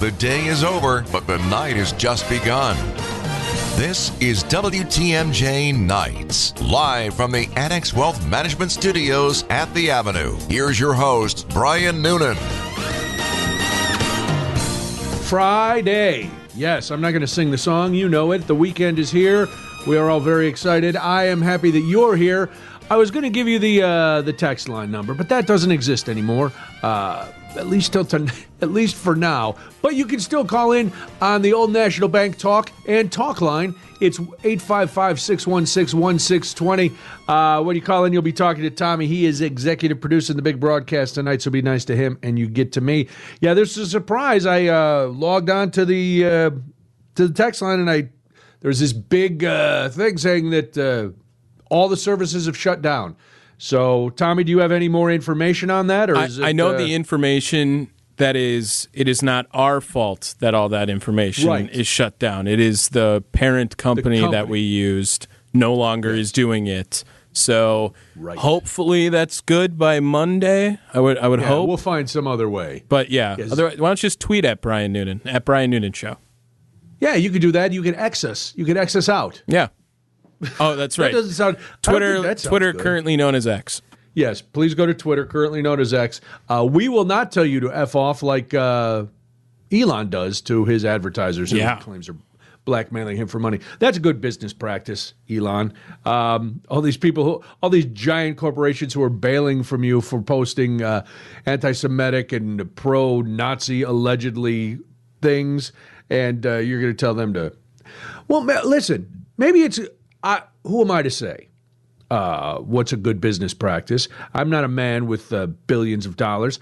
The day is over, but the night has just begun. This is WTMJ Nights, live from the Annex Wealth Management Studios at the Avenue. Here's your host, Brian Noonan. Friday. Yes, I'm not going to sing the song. You know it. The weekend is here. We are all very excited. I am happy that you're here. I was going to give you the uh, the text line number, but that doesn't exist anymore. Uh, at least till ton- at least for now. But you can still call in on the Old National Bank talk and talk line. It's 855-616-1620. Uh, when you call in, you'll be talking to Tommy. He is executive producing the big broadcast tonight, so be nice to him and you get to me. Yeah, there's a surprise. I uh, logged on to the uh, to the text line and I there's this big uh, thing saying that uh, all the services have shut down. So, Tommy, do you have any more information on that, or I, is it, I know uh, the information that is it is not our fault that all that information Right. is shut down. It is the parent company, that company. we used no longer is doing it. So Right. hopefully that's good by Monday. I would I would Yeah, hope. we'll find some other way. but yeah, Yes. otherwise, why don't you just tweet at Brian Noonan at Brian Noonan Show? Yeah, you could do that. You can X us. You can X us out. Yeah. Oh, that's right. That doesn't sound. Twitter that Twitter good. currently known as X. Yes, please go to Twitter, currently known as X. Uh, we will not tell you to f off like uh, Elon does to his advertisers who Yeah. claims are blackmailing him for money. That's a good business practice, Elon. Um, all these people, who, all these giant corporations who are bailing from you for posting uh, anti-Semitic and pro-Nazi allegedly things, and uh, you're going to tell them to. Well, ma- listen, maybe it's. I, who am I to say? uh, what's a good business practice. I'm not a man with uh, billions of dollars.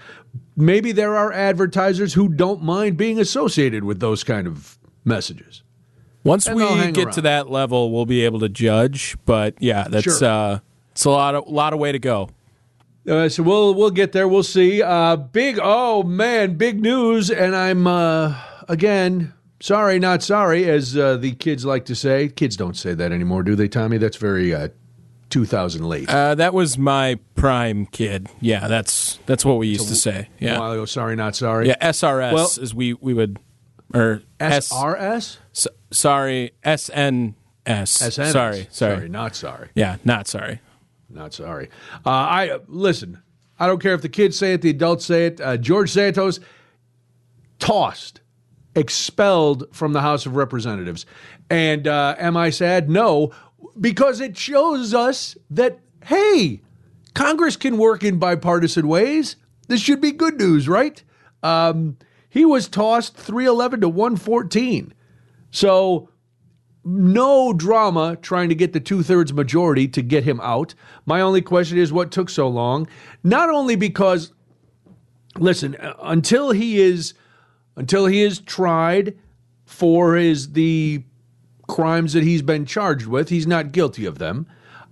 Maybe there are advertisers who don't mind being associated with those kind of messages. Once And we get around. to that level, we'll be able to judge. But yeah, that's Sure. uh, it's a lot of lot of way to go. So we'll we'll get there. We'll see. Uh, big oh man, big news, and I'm uh, again sorry, not sorry, as uh, the kids like to say. Kids don't say that anymore, do they, Tommy? That's very uh, 2000 late. Uh, that was my prime kid. Yeah, that's that's what we used to say. A Yeah, while ago, sorry, not sorry. yeah. SRS Well- as we we would or SRS. s- sorry SNS. SNS. Sorry, sorry, not sorry. Yeah, not sorry. Not sorry. Uh, I uh, listen. I don't care if the kids say it, the adults say it. Uh, George Santos tossed, expelled from the House of Representatives, and uh, am I sad? No, because it shows us that hey, Congress can work in bipartisan ways. This should be good news, right? Um, he was tossed three eleven to one fourteen. So no drama trying to get the two thirds majority to get him out. My only question is what took so long? Not only because, listen, until he is until he is tried for his the crimes that he's been charged with, he's not guilty of them.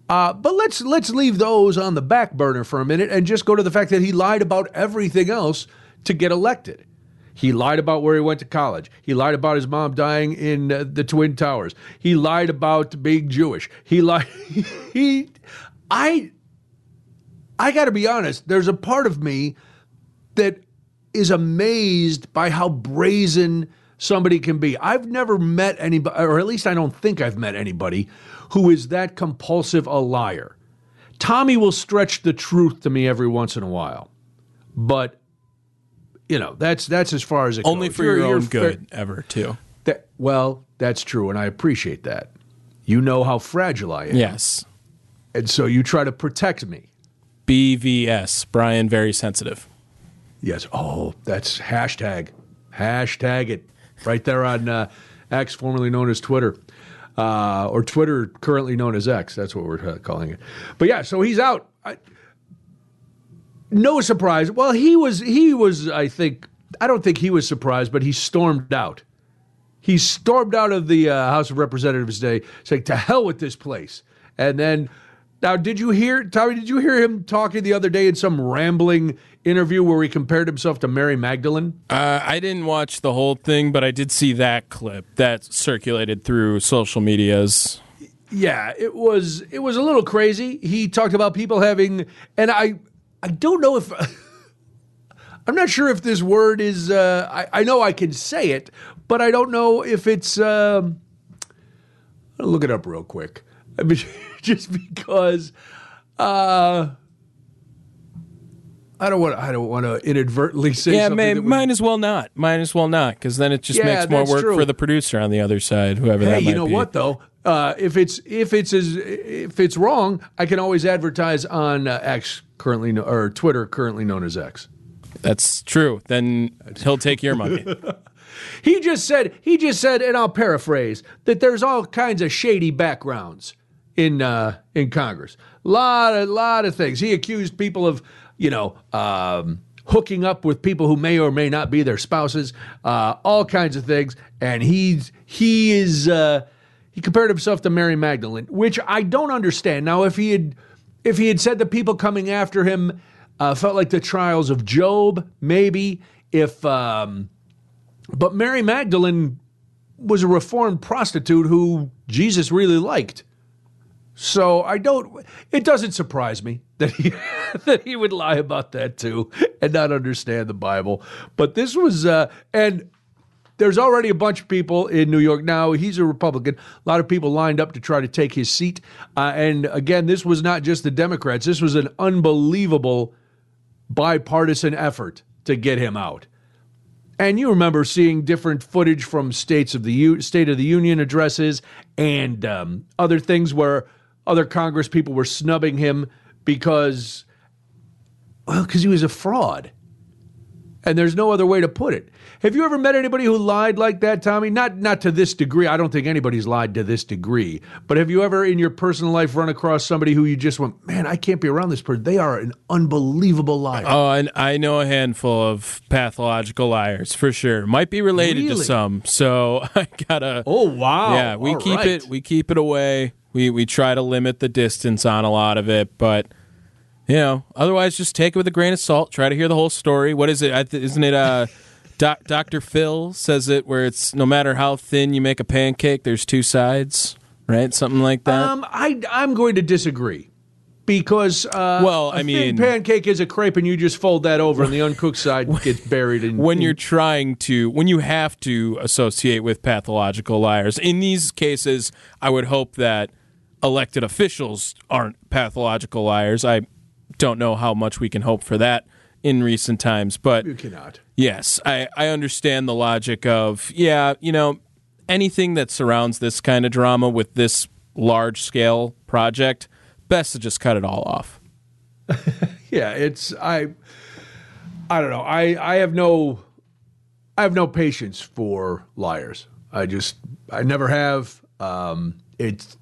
Uh, but let's let's leave those on the back burner for a minute and just go to the fact that he lied about everything else to get elected. He lied about where he went to college. He lied about his mom dying in uh, the Twin Towers. He lied about being Jewish. He lied. he, I, I got to be honest. There's a part of me that is amazed by how brazen somebody can be. I've never met anybody, or at least I don't think I've met anybody who is that compulsive a liar. Tommy will stretch the truth to me every once in a while, but you know that's that's as far as it Only goes. for You're- your own good, ever too. that, well, that's true, and I appreciate that. You know how fragile I am, Yes. and so you try to protect me. BVS, Brian, very sensitive. Yes. Oh, that's hashtag. Hashtag it right there on uh, X, formerly known as Twitter, uh, or Twitter, currently known as X. That's what we're uh, calling it. But yeah, so he's out. I, no surprise. Well, he was. He was. I think. I don't think he was surprised, but he stormed out. He stormed out of the uh, House of Representatives today, saying, "To hell with this place." And then, now, did you hear Tommy? Did you hear him talking the other day in some rambling interview where he compared himself to Mary Magdalene? Uh, I didn't watch the whole thing, but I did see that clip that circulated through social medias. Yeah, it was it was a little crazy. He talked about people having, and I I don't know if I'm not sure if this word is. Uh, I, I know I can say it, but I don't know if it's. Um, I'll look it up real quick. I mean, just because. Uh, I don't want. I don't want to inadvertently say. Yeah, something may, would- might as well not. Might as well not, because then it just Yeah, makes more work true. for the producer on the other side, whoever Hey, that might you know be. what though? Uh, if it's if it's as if it's wrong, I can always advertise on uh, X currently kno- or Twitter currently known as X. That's true. Then he'll take your money. He just said he just said, and I'll paraphrase that there's all kinds of shady backgrounds in uh, in Congress. Lot a lot of things. He accused people of you know. Um, Hooking up with people who may or may not be their spouses, uh, all kinds of things, and he's he is uh, he compared himself to Mary Magdalene, which I don't understand. Now, if he had if he had said the people coming after him uh, felt like the trials of Job, maybe if um, but Mary Magdalene was a reformed prostitute who Jesus really liked. So I don't it doesn't surprise me that he that he would lie about that too and not understand the Bible. But this was uh and there's already a bunch of people in New York now. He's a Republican. A lot of people lined up to try to take his seat. Uh, and again, this was not just the Democrats. This was an unbelievable bipartisan effort to get him out. And you remember seeing different footage from states of the U- State of the Union addresses and um, other things where other Congress people were snubbing him because, well, because he was a fraud. And there's no other way to put it. Have you ever met anybody who lied like that, Tommy? Not not to this degree. I don't think anybody's lied to this degree. But have you ever in your personal life run across somebody who you just went, man, I can't be around this person. They are an unbelievable liar. Oh, and I know a handful of pathological liars for sure. Might be related to Really? some. So I gotta. oh wow! yeah, we All keep right. it. We keep it away. We we try to limit the distance on a lot of it, but you know, otherwise, just take it with a grain of salt. Try to hear the whole story. What is it? Isn't it? Uh, Doc, Dr. Phil says it where it's no matter how thin you make a pancake, there's two sides, right? Something like that. Um, I I'm going to disagree because uh, Well, I mean- pancake is a crepe, and you just fold that over, and the uncooked side gets buried in. when you're trying to when you have to associate with pathological liars in these cases i would hope that elected officials aren't pathological liars i don't know how much we can hope for that in recent times but you cannot. yes i i understand the logic of yeah you know anything that surrounds this kind of drama with this large scale project best to just cut it all off Yeah, it's I. I don't know. I I have no. I have no patience for liars. I just I never have. Um, it, it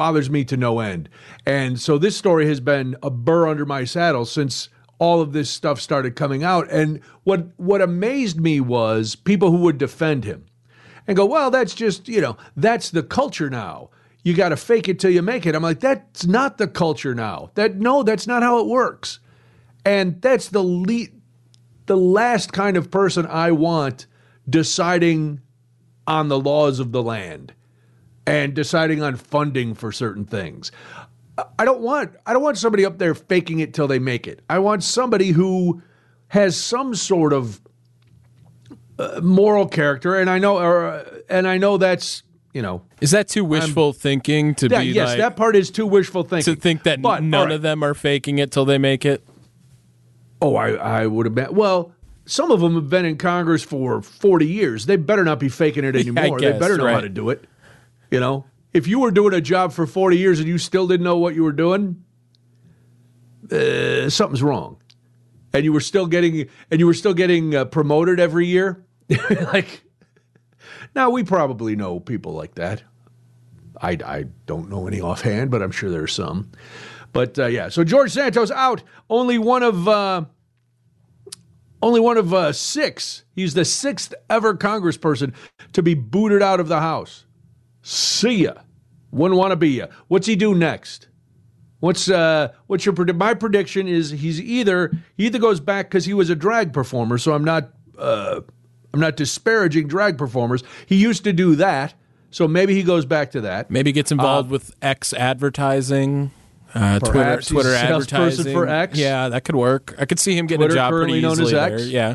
bothers me to no end, and so this story has been a burr under my saddle since all of this stuff started coming out. And what what amazed me was people who would defend him and go, well, that's just, you know, that's the culture now. You got to fake it till you make it. I'm like, that's not the culture now. That no, that's not how it works. And that's the le- the last kind of person I want deciding on the laws of the land and deciding on funding for certain things. I don't want I don't want somebody up there faking it till they make it. I want somebody who has some sort of uh, moral character, and I know, or, uh, and I know that's you know, is that too wishful thinking to be yes, like that part is too wishful thinking. to think that But, none right. of them are faking it till they make it Oh, I, I would have been. Well, some of them have been in Congress for 40 years. They better not be faking it anymore. they guess, better know how to do it. You know, if you were doing a job for 40 years and you still didn't know what you were doing, uh, something's wrong. And you were still getting and you were still getting uh, promoted every year. like, now we probably know people like that. I, I don't know any offhand, but I'm sure there's some. But uh, yeah, so George Santos out. Only one of uh, only one of uh, six. He's the sixth ever Congressperson to be booted out of the House. See ya. Wouldn't want to be ya. What's he do next? What's uh what's your my prediction is he's either he either goes back because he was a drag performer, so I'm not uh I'm not disparaging drag performers. He used to do that, so maybe he goes back to that. maybe gets Uh, involved with X advertising Uh, Twitter, Twitter advertising for X? Yeah, that could work. I could see him getting Twitter, a job pretty known easily as there. X? Yeah.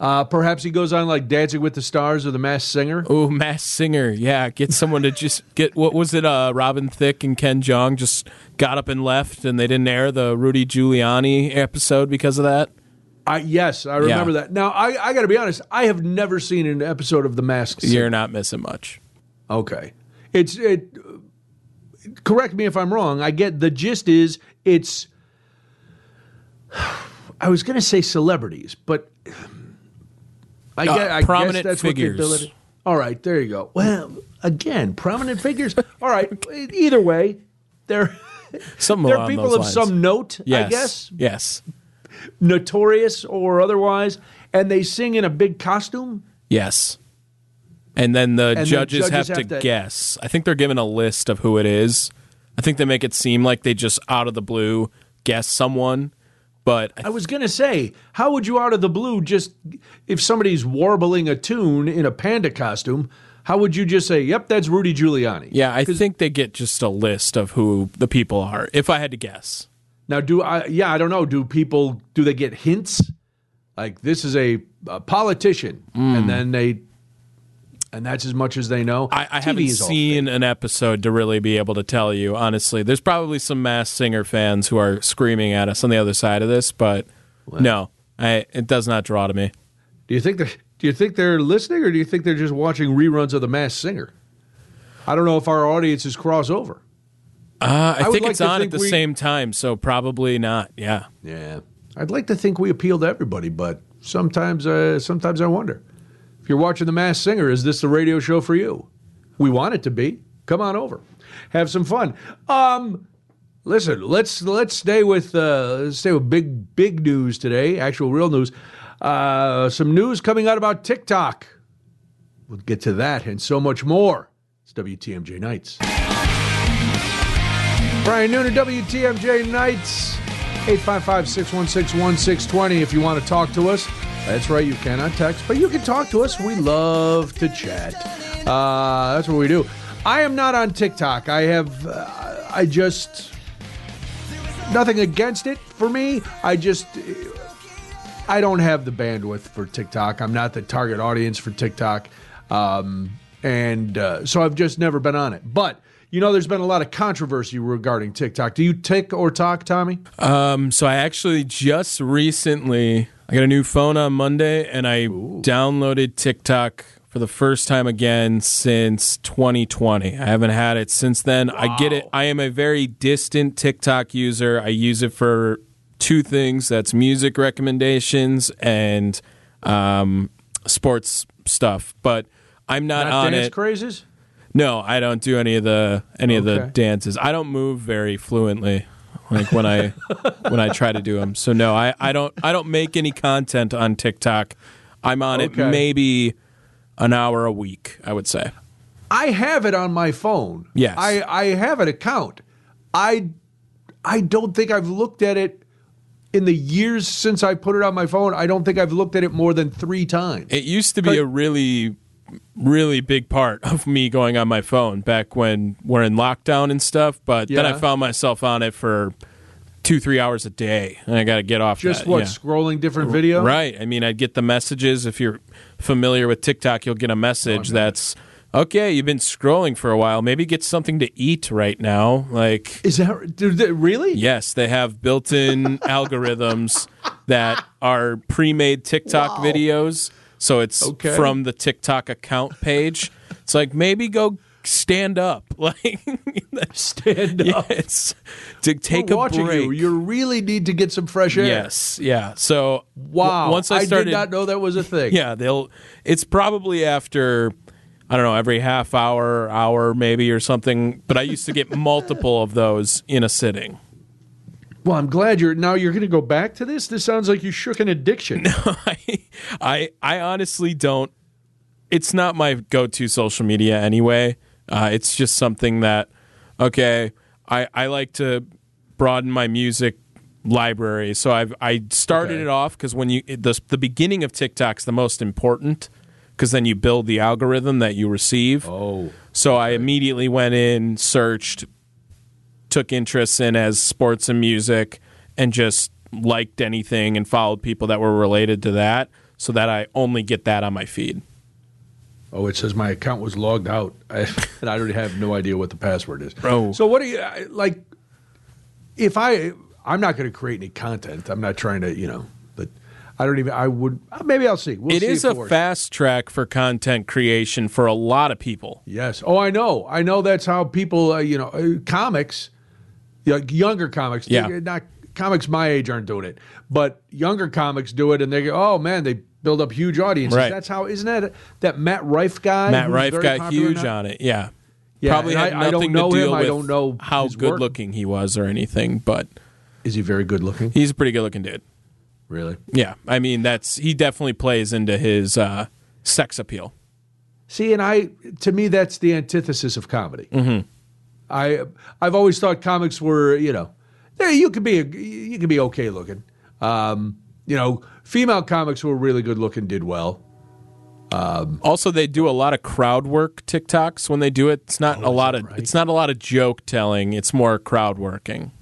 Uh, perhaps he goes on like Dancing with the Stars or The Masked Singer. Oh, Masked Singer. Yeah, get someone to just get what was it? Uh, Robin Thicke and Ken Jeong just got up and left, and they didn't air the Rudy Giuliani episode because of that. I, yes, I remember Yeah. that. Now, I, I got to be honest. I have never seen an episode of The Masked Singer. You're not missing much. Okay, it's it. Correct me if I'm wrong. I get the gist is it's. I was going to say celebrities, but I, Uh, guess, I prominent guess that's figures. what ability. All right, there you go. Well, again, prominent figures. All right, either way, they're Something they're people of lines. some note, Yes. I guess, Yes. notorious or otherwise, and they sing in a big costume. Yes. And then the the judges, judges have, have to- guess. I think they're given a list of who it is. I think they make it seem like they just out of the blue guess someone, but I I was going to say, how would you out of the blue just if somebody's warbling a tune in a panda costume, how would you just say, "Yep, that's Rudy Giuliani"? yeah, I think they get just a list of who the people are. If I had to guess, Now, do I yeah, I don't know, do people do they get hints? Like this is a, a politician and mm. then they and that's as much as they know. I, I haven't seen an episode to really be able to tell you. Honestly, there's probably some Masked Singer fans who are screaming at us on the other side of this, but no, I, it does not draw to me. Do you think do you think they're listening or do you think they're just watching reruns of The Masked Singer? I don't know if our audiences cross over. Uh, I, would think like it's on think at the we- same time, so probably not. Yeah. Yeah, I'd like to think we appeal to everybody, but sometimes, uh, sometimes I wonder you're watching The Masked Singer, is this the radio show for you? We want it to be. Come on over, have some fun. Um, listen, let's let's stay with uh, stay with big big news today. Actual real news. Uh, some news coming out about TikTok. We'll get to that and so much more. It's WTMJ Nights. Brian Noonan, WTMJ Nights, 855 616 1620 if you want to talk to us. That's right, you cannot text, but you can talk to us. We love to chat. Uh, that's what we do. I am not on TikTok. I have, uh, I just, nothing against it for me. I just, I don't have the bandwidth for TikTok. I'm not the target audience for TikTok. Um, and uh, so I've just never been on it. But, you know, there's been a lot of controversy regarding TikTok. Do you tick or talk, Tommy? Um, so I actually just recently I got a new phone on Monday and I downloaded TikTok for the first time again since 2020. I haven't had it since then. I get it. I am a very distant TikTok user. I use it for two things. That's music recommendations and um, sports stuff. But I'm not, Not on dance it. crazes? No, I don't do any of the any of the dances. I don't move very fluently, like when I when I try to do them. So no, I, I don't I don't make any content on TikTok. I'm on Okay. it maybe an hour a week. I would say. I have it on my phone. Yes. I, I have an account. I I don't think I've looked at it in the years since I put it on my phone. I don't think I've looked at it more than three times. It used to be a really really big part of me going on my phone back when we're in lockdown and stuff. But then I found myself on it for two three hours a day, and I got to get off. Just that. what, Yeah. scrolling different videos? Right. I mean, I'd get the messages. If you're familiar with TikTok, you'll get a message oh, that's okay. You've been scrolling for a while. Maybe get something to eat right now. Like, Is that they, really? yes, they have built-in algorithms that are pre-made TikTok videos. So it's Okay. from the TikTok account page. It's like maybe go stand up, like Stand up. it's to take We're a watching break. you. You really need to get some fresh air. Yes, yeah. So Wow. w- once I started, I did not know that was a thing. yeah, they'll. It's probably after I don't know every half hour, hour maybe or something. But I used to get multiple of those in a sitting. Well, I'm glad you're now you're going to go back to this. This sounds like you shook an addiction. No, I, I, I honestly don't. It's not my go-to social media anyway. Uh, it's just something that, okay, I, I like to broaden my music library. So I've I started Okay. it off because when you the the beginning of TikTok's the most important because then you build the algorithm that you receive. Oh. So I immediately went in, searched took interests in as sports and music and just liked anything and followed people that were related to that so that I only get that on my feed. Oh, it says my account was logged out, I, and I already have no idea what the password is. Oh. So what do you like? If I, I'm not going to create any content. I'm not trying to, you know, but I don't even. I would maybe I'll see. We'll It see is a works. fast track for content creation for a lot of people. Yes. Oh, I know. I know. That's how people, uh, you know, uh, comics, y- younger comics, Yeah. not comics my age aren't doing it, but younger comics do it, and they go, oh man, they build up huge audiences. Right. That's how. Isn't that that Matt Rife guy? Matt Rife got huge now? on it. Yeah. Yeah, Probably had I- nothing know to him. deal I don't know how good work. looking he was or anything, but Is he very good looking? he's a pretty good looking dude. Really? Yeah. I mean, that's he definitely plays into his uh, sex appeal. See, and I, to me, that's the antithesis of comedy. Mm-hmm. I, I've always thought comics were, you know, there you could be, a, you could be okay looking. Um, you know, female comics were really good looking did well. Also, they do a lot of crowd work TikToks when they do it. It's not a lot of right? it's not a lot of joke telling. It's more crowd working.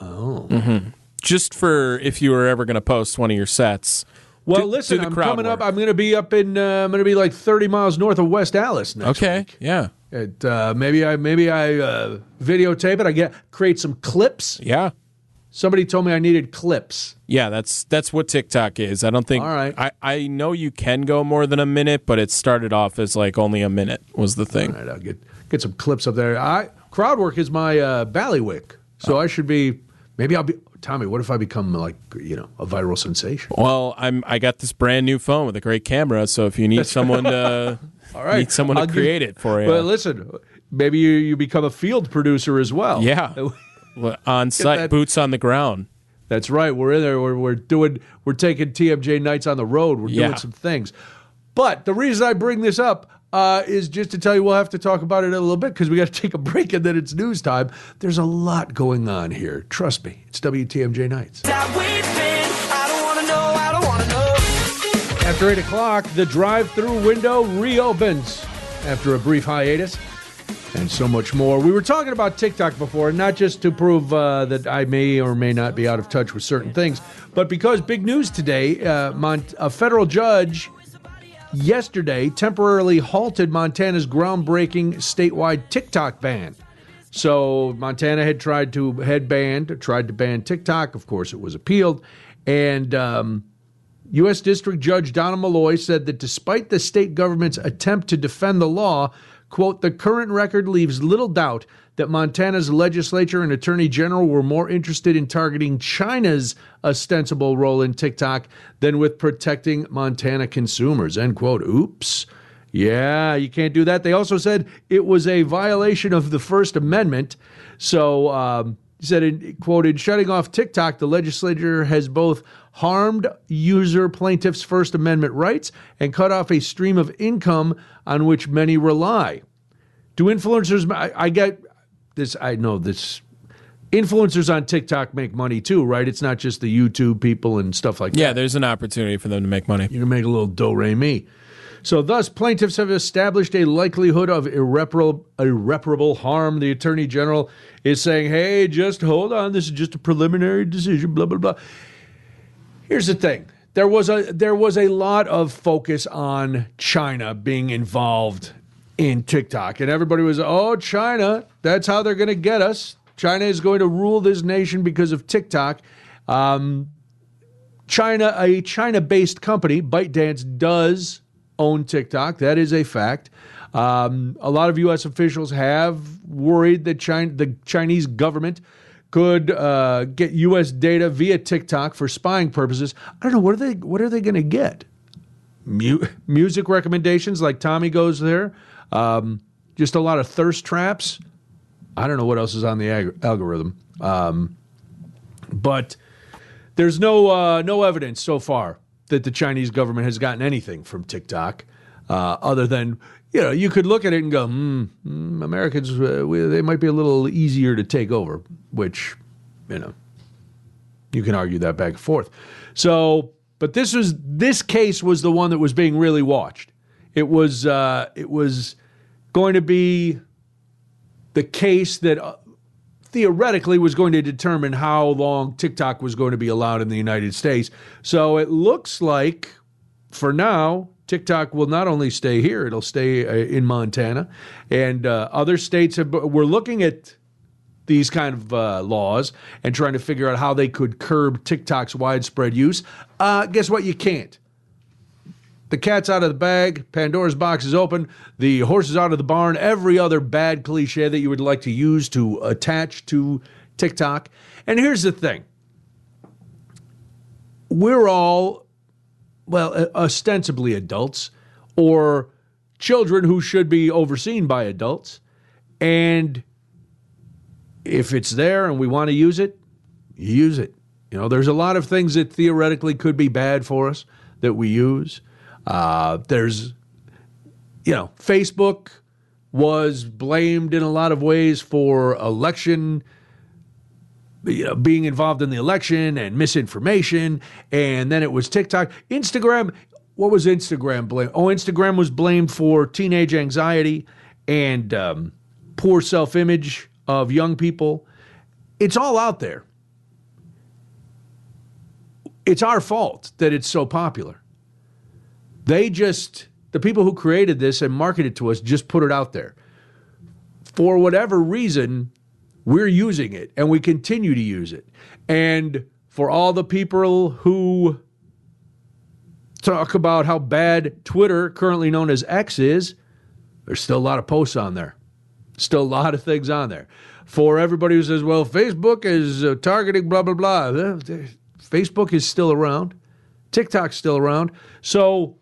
Oh. hmm Just for if you were ever going to post one of your sets. Well, do- listen, do the I'm coming up. I'm going to be up in. Uh, I'm going to be like 30 miles north of West Dallas next Okay. week. Yeah. It, uh, maybe I maybe I uh, videotape it. I get create some clips. Yeah. Somebody told me I needed clips. Yeah, that's that's what TikTok is. I don't think. All right. I, I know you can go more than a minute, but it started off as like only a minute was the thing. All right, I'll get get some clips up there. I crowd work is my uh, bailiwick, so I should be. Maybe I'll be Tommy. What if I become like you know a viral sensation? Well, I'm I got this brand new phone with a great camera, so if you need someone to All right, need someone to I'll give- create it for you. But listen, maybe you, you become a field producer as well. yeah. on site, that- boots on the ground. That's right. We're in there. We're, we're doing. We're taking TMJ nights on the road. We're Yeah. doing some things. But the reason I bring this up uh, is just to tell you we'll have to talk about it in a little bit because we got to take a break and then it's news time. There's a lot going on here. Trust me. It's WTMJ nights. After 8 o'clock, the drive through window reopens after a brief hiatus and so much more. We were talking about TikTok before, not just to prove uh, that I may or may not be out of touch with certain things, but because big news today uh, Mon- a federal judge yesterday temporarily halted Montana's groundbreaking statewide TikTok ban. So Montana had tried to had banned, tried to ban TikTok. Of course, it was appealed, and um, U.S. District Judge Donald Molloy said that despite the state government's attempt to defend the law, quote, the current record leaves little doubt that Montana's legislature and attorney general were more interested in targeting China's ostensible role in TikTok than with protecting Montana consumers, end quote. Oops. Yeah, you can't do that. They also said it was a violation of the First Amendment. So, um, he said, in, quote, in shutting off TikTok, the legislature has both harmed user plaintiffs' First Amendment rights and cut off a stream of income on which many rely. Do influencers, I, I get this, I know this, influencers on TikTok make money too, right? It's not just the YouTube people and stuff like that. Yeah, there's an opportunity for them to make money. You can make a little do re mi. So, thus, plaintiffs have established a likelihood of irreparable, irreparable harm. The attorney general is saying, hey, just hold on. This is just a preliminary decision, blah, blah, blah. Here's the thing there was a, there was a lot of focus on China being involved in TikTok, and everybody was, oh, China, that's how they're going to get us. China is going to rule this nation because of TikTok. Um, China, a China-based company, ByteDance, does own TikTok. That is a fact. Um, a lot of U.S. officials have worried that China, the Chinese government could uh, get U.S. data via TikTok for spying purposes. I don't know what are they what are they going to get? Mu- music recommendations like Tommy goes there. Um, just a lot of thirst traps. I don't know what else is on the ag- algorithm. Um, but there's no uh, no evidence so far that the Chinese government has gotten anything from TikTok, uh, other than you know you could look at it and go, hmm, hmm, Americans uh, we, they might be a little easier to take over, which you know you can argue that back and forth. So, but this was this case was the one that was being really watched. It was uh, it was going to be the case that uh, theoretically was going to determine how long TikTok was going to be allowed in the United States. So it looks like for now, TikTok will not only stay here, it'll stay uh, in Montana. And uh, other states have, we're looking at these kind of uh, laws and trying to figure out how they could curb TikTok's widespread use. Uh, guess what? You can't. The cat's out of the bag. Pandora's box is open. The horse is out of the barn. Every other bad cliche that you would like to use to attach to TikTok. And here's the thing we're all, well, uh, ostensibly adults or children who should be overseen by adults. And if it's there and we want to use it, use it. You know, there's a lot of things that theoretically could be bad for us that we use. Uh, there's, you know, Facebook was blamed in a lot of ways for election, you know, being involved in the election and misinformation. And then it was TikTok. Instagram, what was Instagram blamed? Oh, Instagram was blamed for teenage anxiety and um, poor self image of young people. It's all out there. It's our fault that it's so popular. They just, the people who created this and marketed to us, just put it out there. For whatever reason, we're using it and we continue to use it. And for all the people who talk about how bad Twitter, currently known as X, is, there's still a lot of posts on there. Still a lot of things on there. For everybody who says, well, Facebook is uh, targeting blah, blah, blah, Facebook is still around. TikTok's still around. So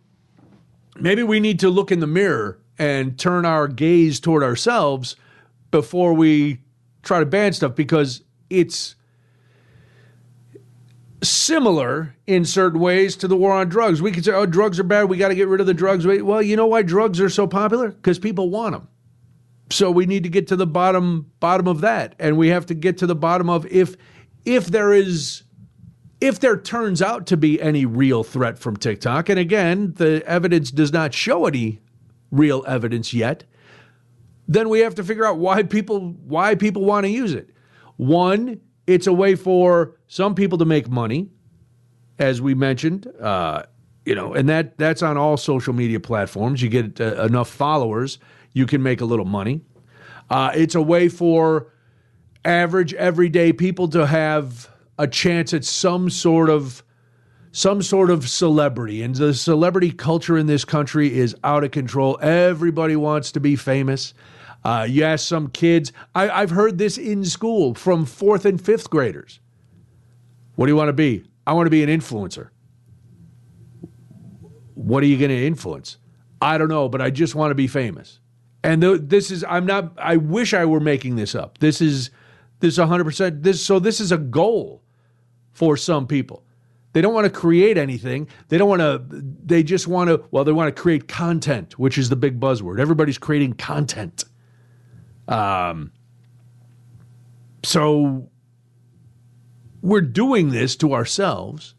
maybe we need to look in the mirror and turn our gaze toward ourselves before we try to ban stuff because it's similar in certain ways to the war on drugs. We could say, oh, drugs are bad. We got to get rid of the drugs. Well, you know why drugs are so popular? Because people want them. So we need to get to the bottom bottom of that, and we have to get to the bottom of if if there is if there turns out to be any real threat from TikTok, and again, the evidence does not show any real evidence yet, then we have to figure out why people why people want to use it. One, it's a way for some people to make money, as we mentioned, uh, you know, and that that's on all social media platforms. You get uh, enough followers, you can make a little money. Uh, it's a way for average, everyday people to have a chance at some sort of some sort of celebrity. And the celebrity culture in this country is out of control. Everybody wants to be famous. Uh, you ask some kids I, i've heard this in school from fourth and fifth graders. What do you want to be? I want to be an influencer. What are you going to influence? I don't know but i just want to be famous. And th- this is i'm not i wish i were making this up. This is this 100% this so this is a goal for some people. They don't want to create anything. They don't want to, they just want to, well, they want to create content, which is the big buzzword. Everybody's creating content. Um, so we're doing this to ourselves,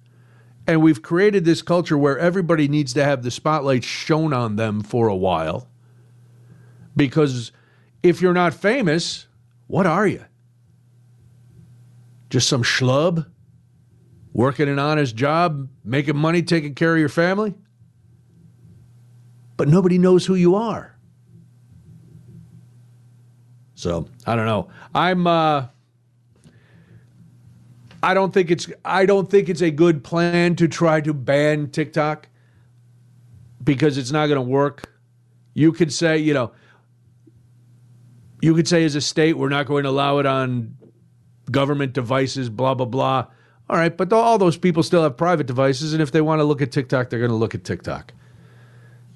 and we've created this culture where everybody needs to have the spotlight shown on them for a while. Because if you're not famous, what are you? Just some schlub? Working an honest job, making money, taking care of your family, but nobody knows who you are. So I don't know. I'm. Uh, I don't think it's. I don't think it's a good plan to try to ban TikTok because it's not going to work. You could say, you know, you could say as a state we're not going to allow it on government devices. Blah blah blah. All right, but all those people still have private devices, and if they want to look at TikTok, they're going to look at TikTok.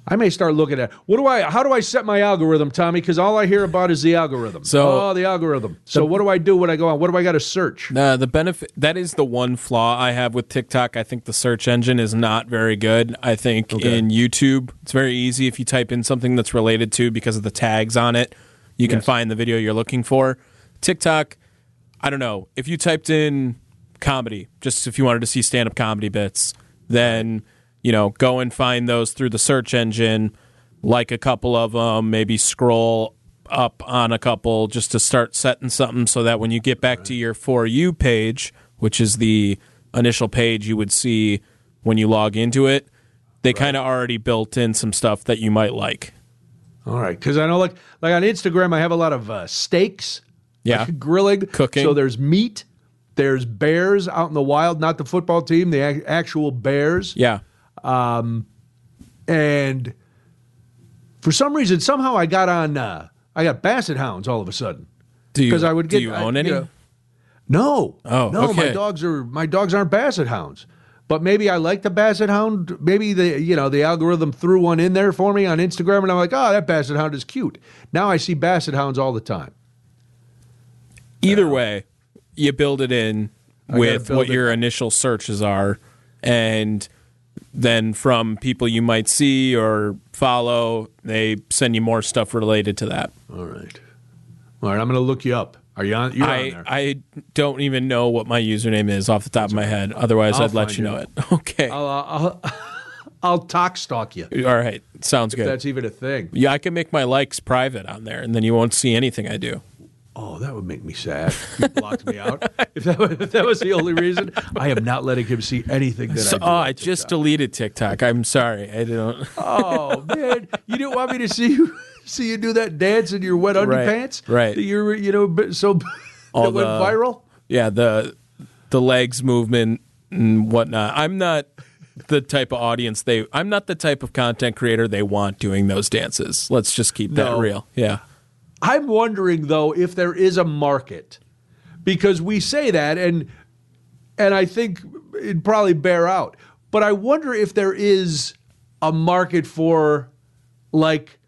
I may start looking at what do I? How do I set my algorithm, Tommy? Because all I hear about is the algorithm. So- oh, the algorithm. So what do I do when I go on? What do I got to search? Uh, the benefit that is the one flaw I have with TikTok. I think the search engine is not very good. I think in YouTube, it's very easy if you type in something that's related to because of the tags on it, you can find the video you're looking for. TikTok, I don't know. If you typed in comedy, just if you wanted to see stand up comedy bits, then you know go and find those through the search engine, like a couple of them, maybe scroll up on a couple just to start setting something so that when you get back to your For You page, which is the initial page you would see when you log into it, they kind of already built in some stuff that you might like. All right, because I know like like on Instagram, I have a lot of uh, steaks, Yeah. like grilling, Cooking. So there's meat, there's bears out in the wild, not the football team, the ac- actual bears, Yeah. and for some reason, somehow I got on, uh, I got basset hounds all of a sudden. Do you, 'Cause I would get. do you I- own you any? know, No, Oh, no, my dogs are my dogs aren't basset hounds. But maybe I like the basset hound. Maybe the you know the algorithm threw one in there for me on Instagram, and I'm like, oh, that basset hound is cute. Now I see basset hounds all the time. Either way, you build it in with what it- your initial searches are, and then from people you might see or follow, they send you more stuff related to that. All right, all right. I'm going to look you up. Are you on? You're on I there. I don't even know what my username is off the top of my head. Otherwise, I'll I'd let you you. know it. Okay. I'll, uh, I'll, I'll talk stalk you. All right. Sounds If good. that's even a thing. Yeah, I can make my likes private on there, and then you won't see anything I do. Oh, that would make me sad. He blocked me out. If that, was, if that was the only reason, I am not letting him see anything that So, I oh, I just deleted TikTok. I'm sorry. I don't. Oh man, you didn't want me to see you see you do that dance in your wet underpants, right. That you're you know so All that went the- viral. Yeah, the the legs movement and whatnot. I'm not the type of audience they. I'm not the type of content creator they want doing those dances. Let's just keep that No. real. Yeah. I'm wondering though if there is a market because we say that and and I think it'd probably bear out. But I wonder if there is a market for like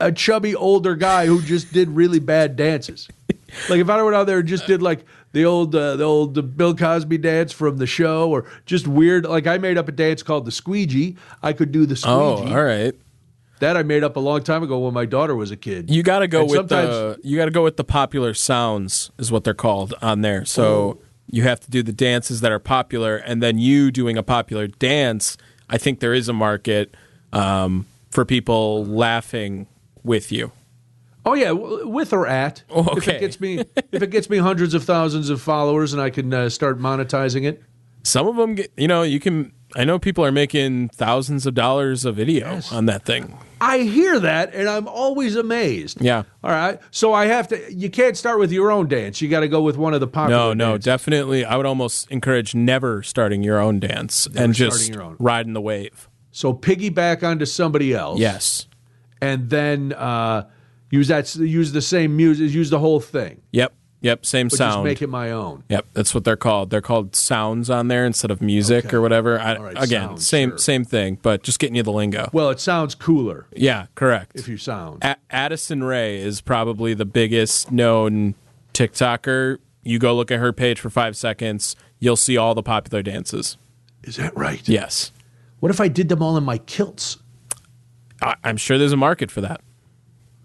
a chubby older guy who just did really bad dances. like if I went out there and just did like the old uh, the old Bill Cosby dance from the show or just weird like I made up a dance called the squeegee. I could do the squeegee. Oh, all right. That I made up a long time ago when my daughter was a kid. You got to go And with the you got to go with the popular sounds is what they're called on there. So Oh. you have to do the dances that are popular, and then you doing a popular dance. I think there is a market um, for people laughing with you. Oh yeah, with or at. If Okay. it gets me, if it gets me hundreds of thousands of followers, and I can uh, start monetizing it. Some of them, get, you know, you can. I know people are making thousands of dollars a video Yes. on that thing. I hear that, and I'm always amazed. Yeah. All right. So I have to. You can't start with your own dance. You got to go with one of the popular. No, no, dances. definitely. I would almost encourage never starting your own dance and just riding the wave. So piggyback onto somebody else. Yes. And then uh, use that. Use the same music. Use the whole thing. Yep. Yep. Same sound. just make it my own. Yep, that's what they're called. They're called sounds on there instead of music Okay. or whatever. I, right, again, same sure. same thing, but just getting you the lingo. Well, it sounds cooler yeah, correct. if you sound. A- Addison Rae is probably the biggest known TikToker. You go look at her page for five seconds, you'll see all the popular dances. Is that right? Yes, What if I did them all in my kilts? I- I'm sure there's a market for that.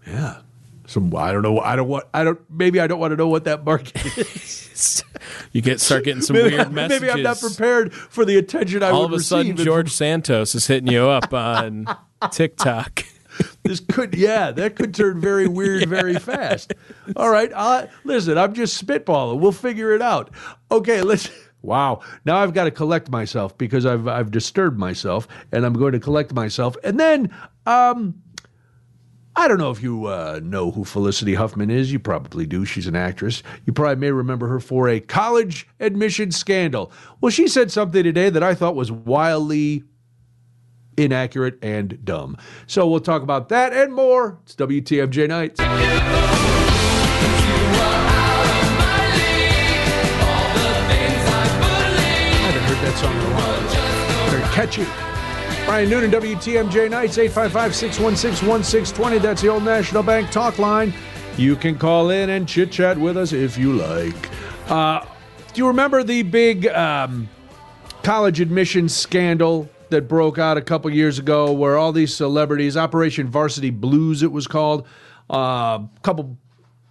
Yeah. Some I don't know. I don't want. I don't. Maybe I don't want to know what that market is. You get start getting some maybe, weird messages. maybe I'm not prepared for the attention I all would of a sudden, receive. George Santos is hitting you up on TikTok. this could, yeah, that could turn very weird very fast. All right, uh, listen, I'm just spitballing. We'll figure it out. Okay, let's. Wow, now I've got to collect myself because I've I've disturbed myself, and I'm going to collect myself, and then um. I don't know if you uh, know who Felicity Huffman is. You probably do. She's an actress. You probably may remember her for a college admission scandal. Well, she said something today that I thought was wildly inaccurate and dumb. So we'll talk about that and more. It's WTMJ Nights. I haven't heard that song in a while. Very catchy. Brian Noonan, WTMJ Nights, 855 616 1620. That's the old National Bank talk line. You can call in and chit chat with us if you like. Uh, do you remember the big um, college admissions scandal that broke out a couple years ago where all these celebrities, Operation Varsity Blues, it was called, a uh, couple,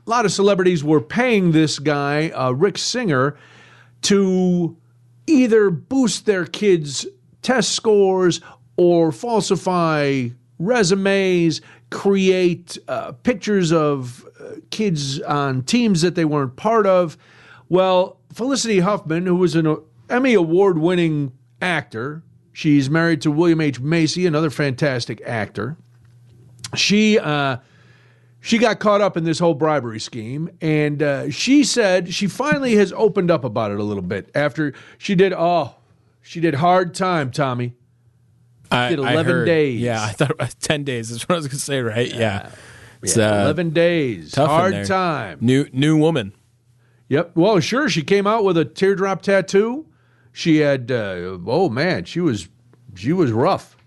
a lot of celebrities were paying this guy, uh, Rick Singer, to either boost their kids' test scores or falsify resumes, create uh, pictures of uh, kids on teams that they weren't part of. Well, Felicity Huffman, who was an Emmy Award winning actor, she's married to William H. Macy, another fantastic actor. She, uh, she got caught up in this whole bribery scheme, and uh, she said she finally has opened up about it a little bit after she did. Oh, she did hard time, Tommy. I, did I 11 heard- days. Yeah, I thought was 10 days is what I was going to say, right? Yeah. It's, Yeah, uh, Eleven days, tough in hard time. New new woman. Yep. Well, sure. She came out with a teardrop tattoo. She had. Uh, oh man, she was she was rough.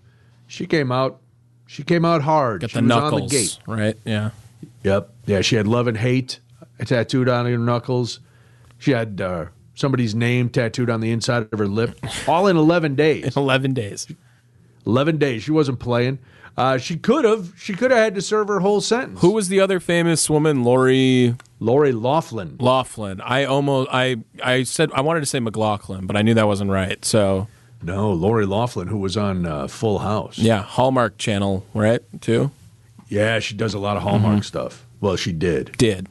She came out. She came out hard. Got she the was knuckles, on the gate. right? Yeah. Yep. Yeah. She had love and hate tattooed on her knuckles. She had uh, somebody's name tattooed on the inside of her lip. All in eleven days. in 11 days. 11 days. She wasn't playing. Uh, she could have. She could have had to serve her whole sentence. Who was the other famous woman? Lori Lori Laughlin. Laughlin. I almost I I said I wanted to say McLaughlin, but I knew that wasn't right. So No, Lori Laughlin, who was on uh, Full House. yeah, Hallmark Channel, right? Too Yeah, she does a lot of Hallmark stuff. Well, she did. did.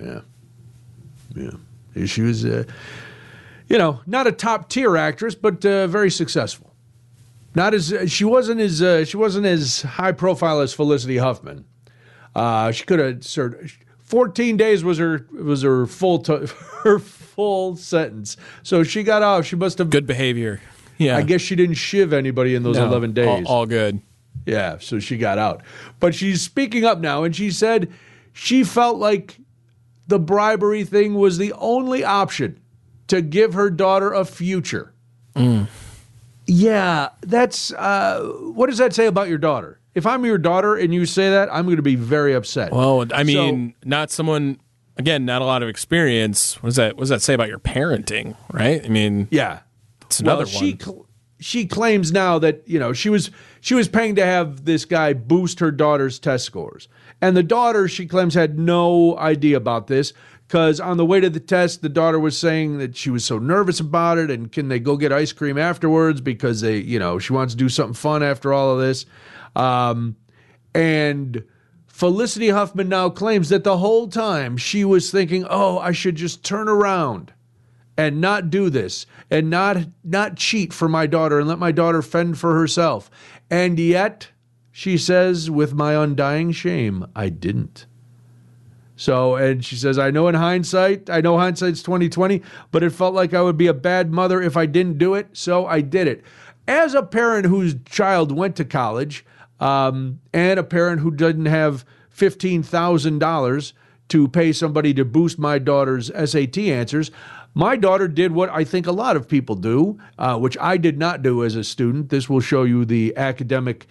Yeah. Yeah. She was, uh, you know, not a top tier actress, but uh, very successful. Not as she wasn't as uh, she wasn't as high profile as Felicity Huffman. Uh, she could have served. Fourteen days was her was her full to, her full sentence. So she got off. She must have. Good behavior. Yeah. I guess she didn't shiv anybody in those No, eleven days. All, all good. Yeah, so she got out. But she's speaking up now, and she said she felt like the bribery thing was the only option to give her daughter a future. Yeah, that's uh, what does that say about your daughter? If I'm your daughter and you say that, I'm going to be very upset. Well, I mean, not someone again, not a lot of experience. What does that what does that say about your parenting, right? I mean, yeah, it's another well, she one. cl- she claims now that you know she was she was paying to have this guy boost her daughter's test scores, and the daughter she claims had no idea about this because on the way to the test, the daughter was saying that she was so nervous about it, and can they go get ice cream afterwards because they you know she wants to do something fun after all of this, um, and. Felicity Huffman now claims that the whole time she was thinking, "Oh, I should just turn around and not do this and not not cheat for my daughter and let my daughter fend for herself. And yet, she says with my undying shame, I didn't. So, and she says, I know in hindsight, I know hindsight's 2020, but it felt like I would be a bad mother if I didn't do it, so I did it. As a parent whose child went to college, um, and a parent who didn't have $15,000 to pay somebody to boost my daughter's SAT answers, my daughter did what I think a lot of people do, uh, which I did not do as a student. This will show you the academic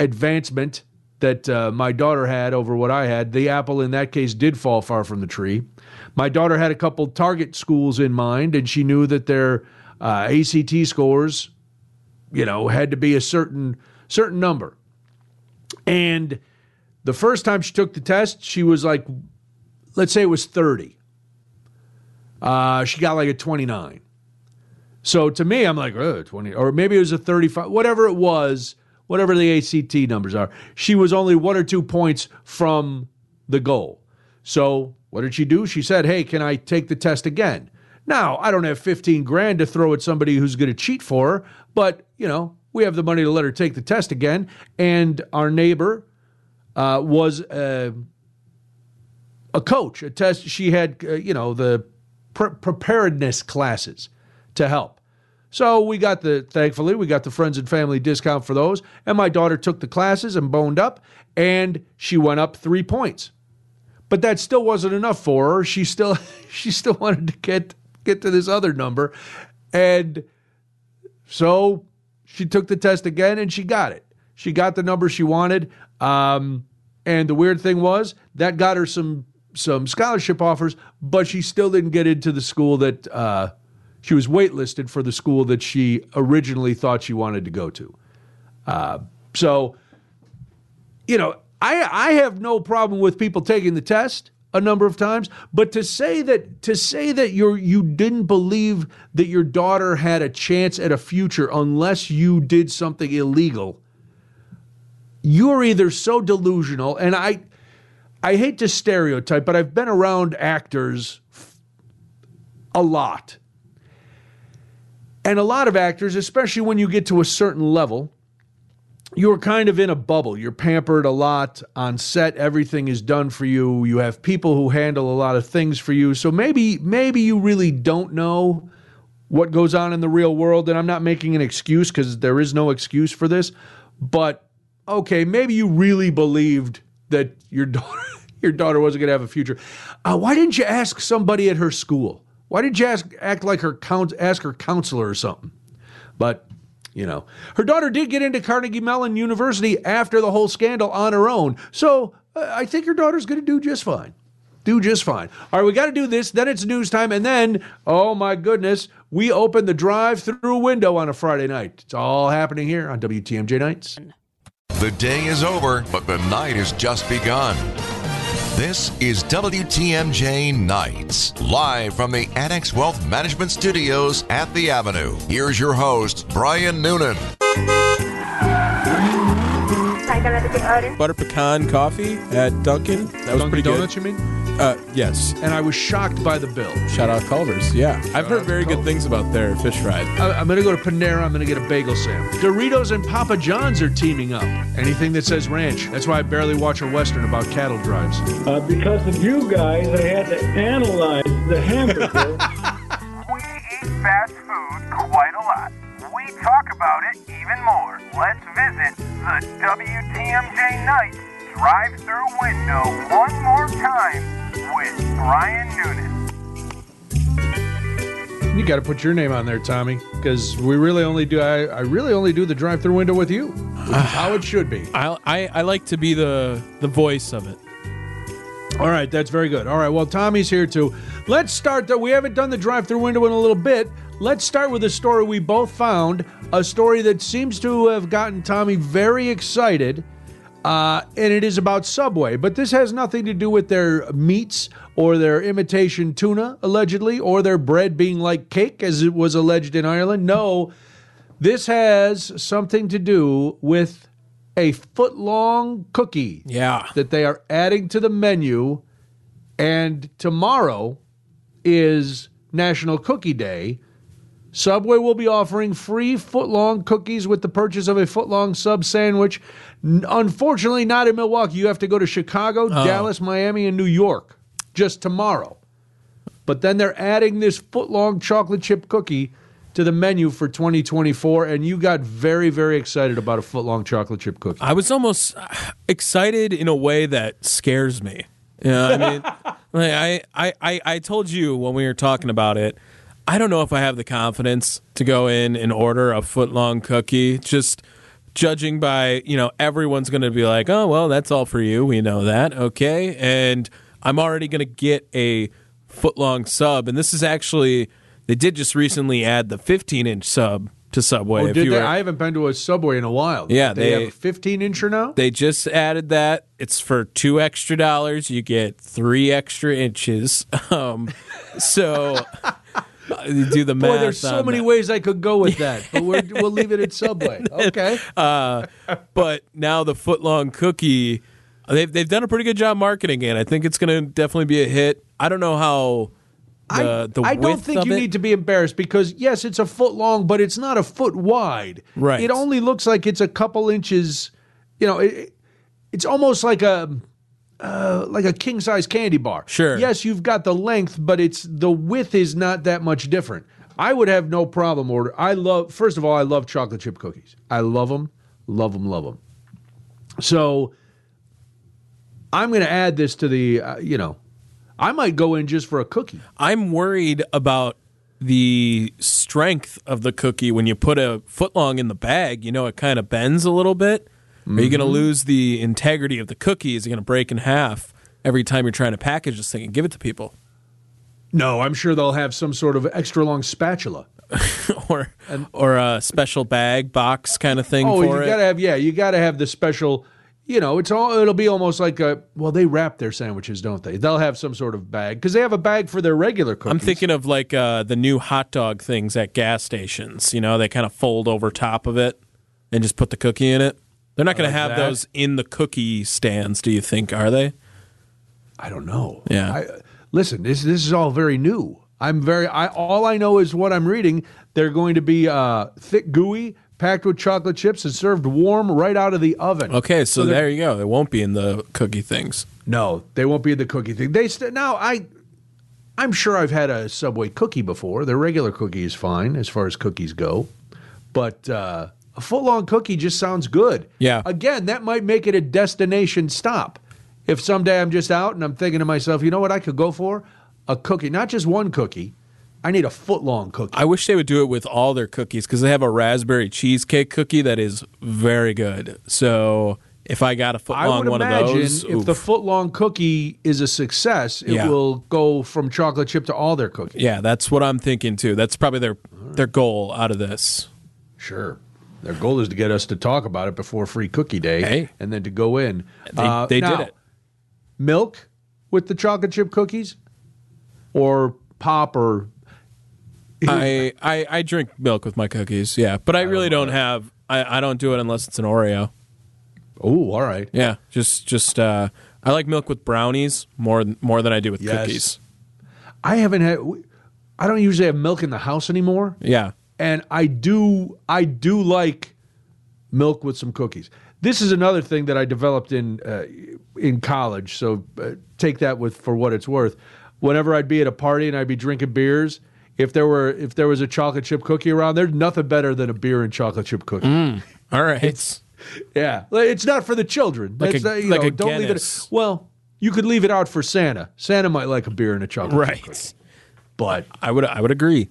advancement that uh, my daughter had over what I had. The apple in that case did fall far from the tree. My daughter had a couple target schools in mind, and she knew that their uh, ACT scores, you know, had to be a certain certain number. And the first time she took the test, she was like, let's say it was 30. Uh, she got like a 29. So to me, I'm like, oh, 20, or maybe it was a 35, whatever it was, whatever the ACT numbers are. She was only one or two points from the goal. So what did she do? She said, hey, can I take the test again? Now, I don't have 15 grand to throw at somebody who's going to cheat for her, but, you know, we have the money to let her take the test again. And our neighbor uh, was uh, a coach, a test. She had, uh, you know, the pre- preparedness classes to help. So we got the, thankfully, we got the friends and family discount for those. And my daughter took the classes and boned up, and she went up three points. But that still wasn't enough for her. She still, she still wanted to get get to this other number, and so she took the test again and she got it. She got the number she wanted. Um, and the weird thing was that got her some some scholarship offers, but she still didn't get into the school that uh, she was waitlisted for the school that she originally thought she wanted to go to. Uh, so, you know, I I have no problem with people taking the test a number of times, but to say that to say that you're you didn't believe that your daughter had a chance at a future unless you did something illegal you're either so delusional, and I, I hate to stereotype, but I've been around actors a lot. And a lot of actors, especially when you get to a certain level, you're kind of in a bubble. You're pampered a lot on set. Everything is done for you. You have people who handle a lot of things for you. So maybe maybe you really don't know what goes on in the real world. And I'm not making an excuse because there is no excuse for this. But okay, maybe you really believed that your daughter your daughter wasn't going to have a future. Uh, why didn't you ask somebody at her school? Why didn't you ask act like her count ask her counselor or something? But you know, her daughter did get into Carnegie Mellon University after the whole scandal on her own. So uh, I think her daughter's going to do just fine. Do just fine. All right, we got to do this. Then it's news time. And then, oh my goodness, we open the drive through window on a Friday night. It's all happening here on WTMJ Nights. The day is over, but the night has just begun. This is WTMJ Nights, live from the Annex Wealth Management Studios at the Avenue. Here's your host, Brian Noonan. Butter pecan coffee at Dunkin'. That was Dunkin' pretty Donuts, good. you mean? Uh, yes. And I was shocked by the bill. Shout out Culver's. Yeah, I've heard out very good Culver's. things about their fish fries. I- I'm going to go to Panera. I'm going to get a bagel sandwich. Doritos and Papa John's are teaming up. Anything that says ranch. That's why I barely watch a Western about cattle drives. Uh, because of you guys, I had to analyze the hamburger. We eat fast food quite a lot. We talk about it even more. Let's visit the WTMJ Nights drive-through window one more time with Brian Noonan. You got to put your name on there, Tommy, because we really only do. I, I really only do the drive-through window with you, how it should be. I, I I like to be the the voice of it. All right, that's very good. All right, well, Tommy's here too. Let's start though. We haven't done the drive-through window in a little bit. Let's start with a story we both found, a story that seems to have gotten Tommy very excited. Uh, and it is about Subway, but this has nothing to do with their meats or their imitation tuna, allegedly, or their bread being like cake, as it was alleged in Ireland. No, this has something to do with a foot long cookie Yeah. that they are adding to the menu. And tomorrow is National Cookie Day. Subway will be offering free foot-long cookies with the purchase of a foot-long sub sandwich. Unfortunately, not in Milwaukee. You have to go to Chicago, oh. Dallas, Miami, and New York just tomorrow. But then they're adding this foot-long chocolate chip cookie to the menu for 2024, and you got very, very excited about a foot-long chocolate chip cookie. I was almost excited in a way that scares me. You know, I mean, like I, I, I, I told you when we were talking about it, I don't know if I have the confidence to go in and order a foot long cookie. Just judging by, you know, everyone's going to be like, oh, well, that's all for you. We know that. Okay. And I'm already going to get a foot long sub. And this is actually, they did just recently add the 15 inch sub to Subway. Oh, If did you they? were- I haven't been to a Subway in a while. Yeah, they, they- have a 15 incher now. They just added that. It's for two extra dollars. You get three extra inches. Um, so do the math. Boy, there's so many that. ways I could go with that, but we're, we'll leave it at Subway. Okay. Uh, but now the footlong cookie, they've they've done a pretty good job marketing it. I think it's going to definitely be a hit. I don't know how. The, I, the I don't think you it- need to be embarrassed because yes, it's a foot long, but it's not a foot wide. Right. It only looks like it's a couple inches. You know, it, it's almost like a uh, like a king size candy bar. Sure. Yes, you've got the length, but it's the width is not that much different. I would have no problem order. I love. First of all, I love chocolate chip cookies. I love them, love them, love them. So I'm going to add this to the. Uh, you know, I might go in just for a cookie. I'm worried about the strength of the cookie when you put a foot long in the bag. You know, it kind of bends a little bit. Are you Mm-hmm. going to lose the integrity of the cookie? Is it going to break in half every time you're trying to package this thing and give it to people? No, I'm sure they'll have some sort of extra long spatula. or or a special bag box kind of thing Oh, for you it? gotta have yeah, you gotta have the special. You know, it's all. It'll be almost like a. Well, they wrap their sandwiches, don't they? They'll have some sort of bag because they have a bag for their regular cookies. I'm thinking of like uh, the new hot dog things at gas stations. You know, they kind of fold over top of it and just put the cookie in it. They're not going like to have that. those in the cookie stands, do you think, are they? I don't know. Yeah. I, listen, this this is all very new. I'm very. I all I know is what I'm reading. They're going to be uh, thick, gooey, packed with chocolate chips, and served warm right out of the oven. Okay, so, they're- there you go. They won't be in the cookie things. No, they won't be in the cookie thing. They st- now I. I'm sure I've had a Subway cookie before. Their regular cookie is fine as far as cookies go, but uh, a foot long cookie just sounds good. Yeah. Again, that might make it a destination stop. If someday I'm just out and I'm thinking to myself, you know what I could go for? A cookie, not just one cookie. I need a foot long cookie. I wish they would do it with all their cookies because they have a raspberry cheesecake cookie that is very good. So if I got a foot long one of those, if the oof. foot long cookie is a success, it Yeah. will go from chocolate chip to all their cookies. yeah, that's what I'm thinking too. That's probably their their goal out of this. Sure. Their goal is to get us to talk about it before Free Cookie Day, Hey. and then to go in. They, Uh, they now, did it. Milk with the chocolate chip cookies, or pop, or I, I I drink milk with my cookies, yeah, but I really don't have. I, I don't do it unless it's an Oreo. oh, all right. Yeah, just just uh, I like milk with brownies more more than I do with Yes. cookies. I haven't had. I don't usually have milk in the house anymore, Yeah, and I do. I do like milk with some cookies. This is another thing that I developed in uh, in college. So uh, take that with for what it's worth. Whenever I'd be at a party and I'd be drinking beers, if there were if there was a chocolate chip cookie around, there's nothing better than a beer and chocolate chip cookie. all right. It's, Yeah, it's not for the children. Like That's a- not- you like know, a don't leave it. Well, you could leave it out for Santa. Santa might like a beer and a chocolate chip cookie, right. but I would I would agree.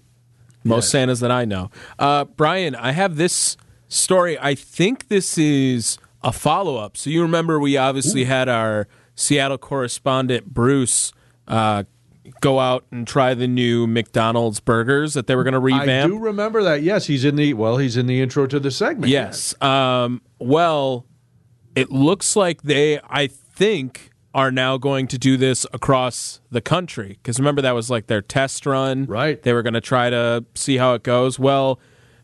Most Yes. Santas that I know. Uh, Brian, I have this story. I think this is a follow up. So you remember we obviously had our Seattle correspondent Bruce uh, go out and try the new McDonald's burgers that they were going to revamp. I do remember that. Yes, he's in the well. He's in the intro to the segment. Yes. Um, well, it looks like they, I think, are now going to do this across the country. Because remember, that was like their test run. Right. They were going to try to see how it goes. Well,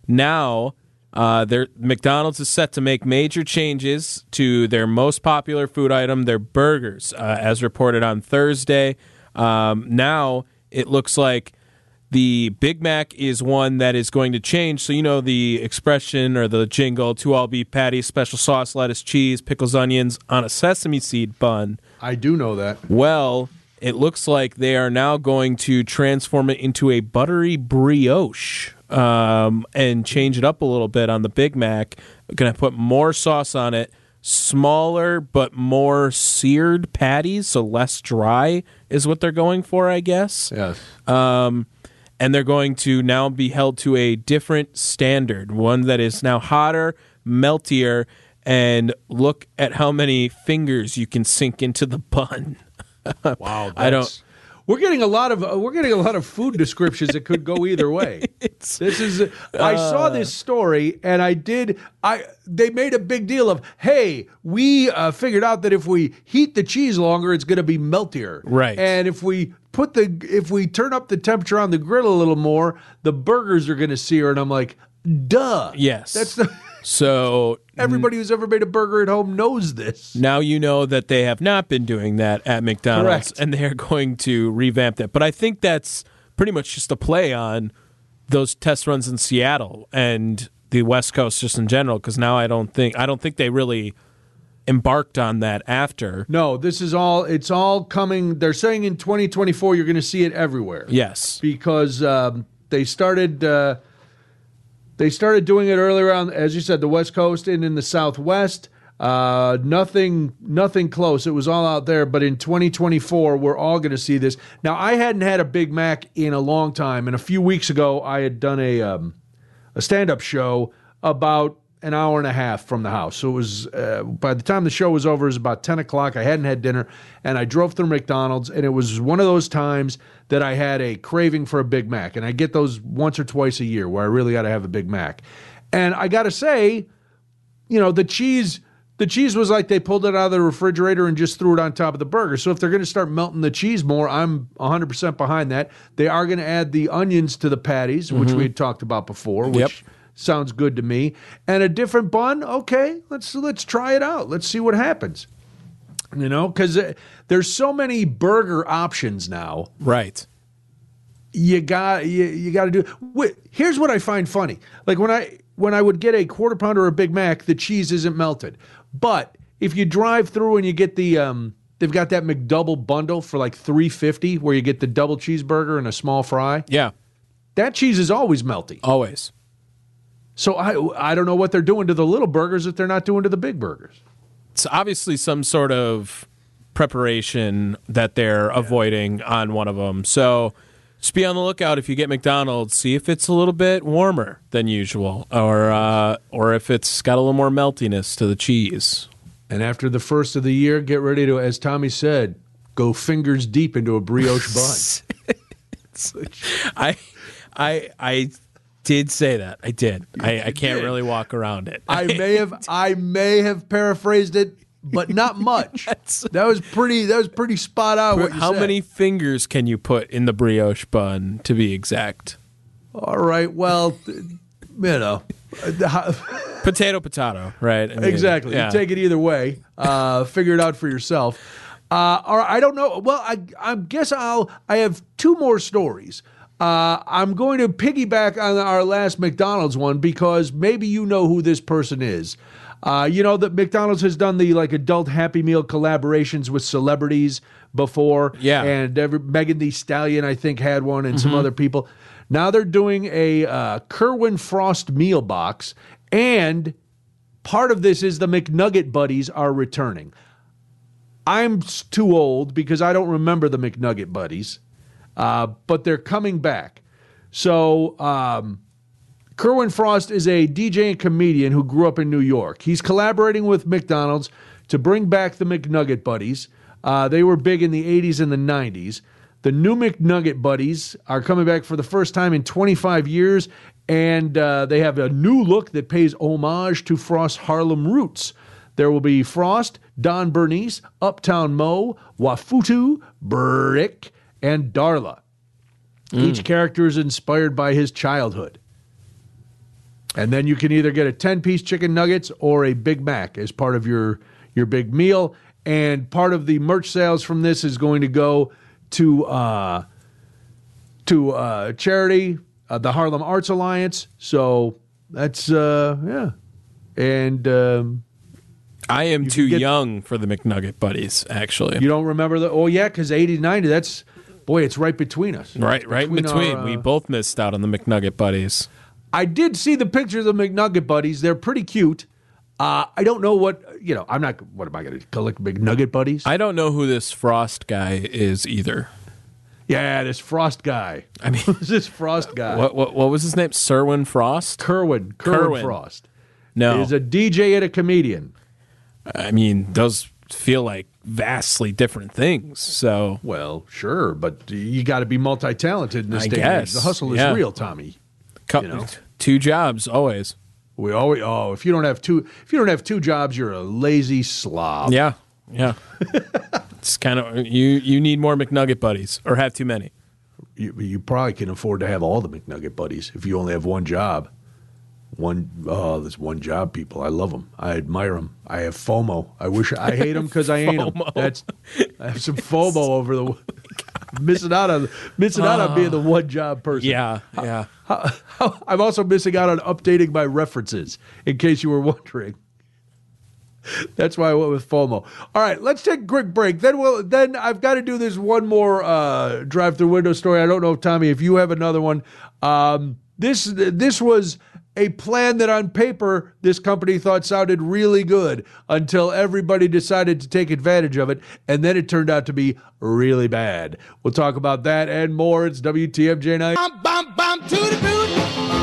now. Uh, McDonald's is set to make major changes to their most popular food item, their burgers, uh, as reported on Thursday. Um, now it looks like the Big Mac is one that is going to change. So, you know, the expression or the jingle two all beef patties, special sauce, lettuce, cheese, pickles, onions on a sesame seed bun. I do know that. Well, it looks like they are now going to transform it into a buttery brioche um, and change it up a little bit on the Big Mac. Going to put more sauce on it, smaller but more seared patties, so less dry is what they're going for, I guess Yes. um, and they're going to now be held to a different standard, one that is now hotter, meltier, and look at how many fingers you can sink into the bun. Wow. I don't- We're getting a lot of uh, we're getting a lot of food descriptions that could go either way. this is I saw this story and I did I they made a big deal of hey we uh, figured out that if we heat the cheese longer it's going to be meltier Right. and if we put the if we turn up the temperature on the grill a little more the burgers are going to sear and I'm like duh Yes. that's the, So everybody who's ever made a burger at home knows this now you know that they have not been doing that at McDonald's, Correct. and they're going to revamp that. But I think that's pretty much just a play on those test runs in Seattle and the West Coast just in general. Because now I don't think I don't think they really embarked on that after. No, this is all. It's all coming. They're saying in 2024 you're going to see it everywhere. Yes. because um, they started. Uh, they started doing it earlier on, as you said, the West Coast and in the Southwest. Uh, nothing, nothing close. It was all out there. But in 2024, we're all going to see this. Now, I hadn't had a Big Mac in a long time, and a few weeks ago, I had done a um, a stand up show about an hour and a half from the house. So it was, uh, by the time the show was over, it was about 10 o'clock. I hadn't had dinner and I drove through McDonald's and it was one of those times that I had a craving for a Big Mac. And I get those once or twice a year where I really got to have a Big Mac. And I got to say, you know, the cheese. The cheese was like they pulled it out of the refrigerator and just threw it on top of the burger. So if they're going to start melting the cheese more, I'm 100% behind that. They are going to add the onions to the patties, which we had talked about before, which Yep. Sounds good to me. And a different bun, okay, let's let's try it out. Let's see what happens. You know, because there's so many burger options now Right. you got you, you got to do wait, here's what i find funny like when i when i would get a quarter pounder or a big mac the cheese isn't melted but if you drive through and you get the um they've got that mcdouble bundle for like 350 where you get the double cheeseburger and a small fry Yeah. that cheese is always melty Always. So i i don't know what they're doing to the little burgers that they're not doing to the big burgers It's obviously some sort of preparation that they're avoiding on one of them. So just be on the lookout if you get McDonald's. See if it's a little bit warmer than usual, or uh, or if it's got a little more meltiness to the cheese. and after the first of the year get ready to as tommy said go fingers deep into a brioche bun I I I did say that. I did. I, I can't really walk around it. I may have I may have paraphrased it, but not much. that was pretty that was pretty spot on. What you How said. many fingers can you put in the brioche bun to be exact? All right. Well, you know, uh, Potato, potato, right? I mean, exactly. yeah. You take it either way. Uh, figure it out for yourself. Uh, or I don't know. Well, I I guess I'll. I have two more stories. Uh, I'm going to piggyback on our last McDonald's one because maybe you know who this person is. Uh, you know that McDonald's has done the like adult Happy Meal collaborations with celebrities before. Yeah. and every, Megan Thee Stallion I think had one, and some other people. Now they're doing a uh, Kerwin Frost meal box, and part of this is the McNugget buddies are returning. I'm too old because I don't remember the McNugget buddies, uh, but they're coming back. So, um, Kerwin Frost is a DJ and comedian who grew up in New York. He's collaborating with McDonald's to bring back the McNugget buddies. Uh, they were big in the 80s and the 90s. The new McNugget buddies are coming back for the first time in 25 years, and uh, they have a new look that pays homage to Frost's Harlem roots. There will be Frost, Don Bernice, Uptown Mo, Wafutu, Brick, and Darla. Each character is inspired by his childhood. And then you can either get a 10 piece chicken nuggets or a Big Mac as part of your, your big meal. And part of the merch sales from this is going to go to uh, to uh, charity, uh, the Harlem Arts Alliance. So that's, uh, yeah. And um, I am too get- young for the McNugget buddies, actually. you don't remember the, oh, yeah, because 80, 90, that's, boy, it's right between us. right, right in between. our, we uh, both missed out on the McNugget buddies. I did see the pictures of McNugget buddies. They're pretty cute. Uh, I don't know what you know. I'm not. What am I going to collect McNugget buddies? I don't know who this Frost guy is either. yeah, this Frost guy. I mean, this Frost guy. what what what was his name? Serwin Frost? Kerwin. Kerwin, Kerwin. Frost. No, He's a DJ and a comedian. I mean those feel like vastly different things. So Well, sure, but you got to be multi-talented in this I day and age. guess, The hustle is yeah. real, Tommy. You know. two jobs always. We always. Oh, if you don't have two, if you don't have two jobs, you're a lazy slob. Yeah, yeah. it's kind of you. You need more McNugget buddies, or have too many. you, you probably can afford to have all the McNugget buddies if you only have one job. One, oh, there's one job, people. I love them. I admire them. I have FOMO. I wish I hate them because I ain't them. That's I have some FOMO over the missing out on missing out on being the one job person. Yeah, yeah. I'm also missing out on updating my references. In case you were wondering. That's why I went with FOMO. All right, let's take a quick break. Then we'll then I've got to do this one more uh, drive through window story. I don't know if Tommy, if you have another one. Um, this this was a plan that on paper this company thought sounded really good until everybody decided to take advantage of it, and then it turned out to be really bad. We'll talk about that and more. It's WTMJ night. Bum, bum, bum, the boot,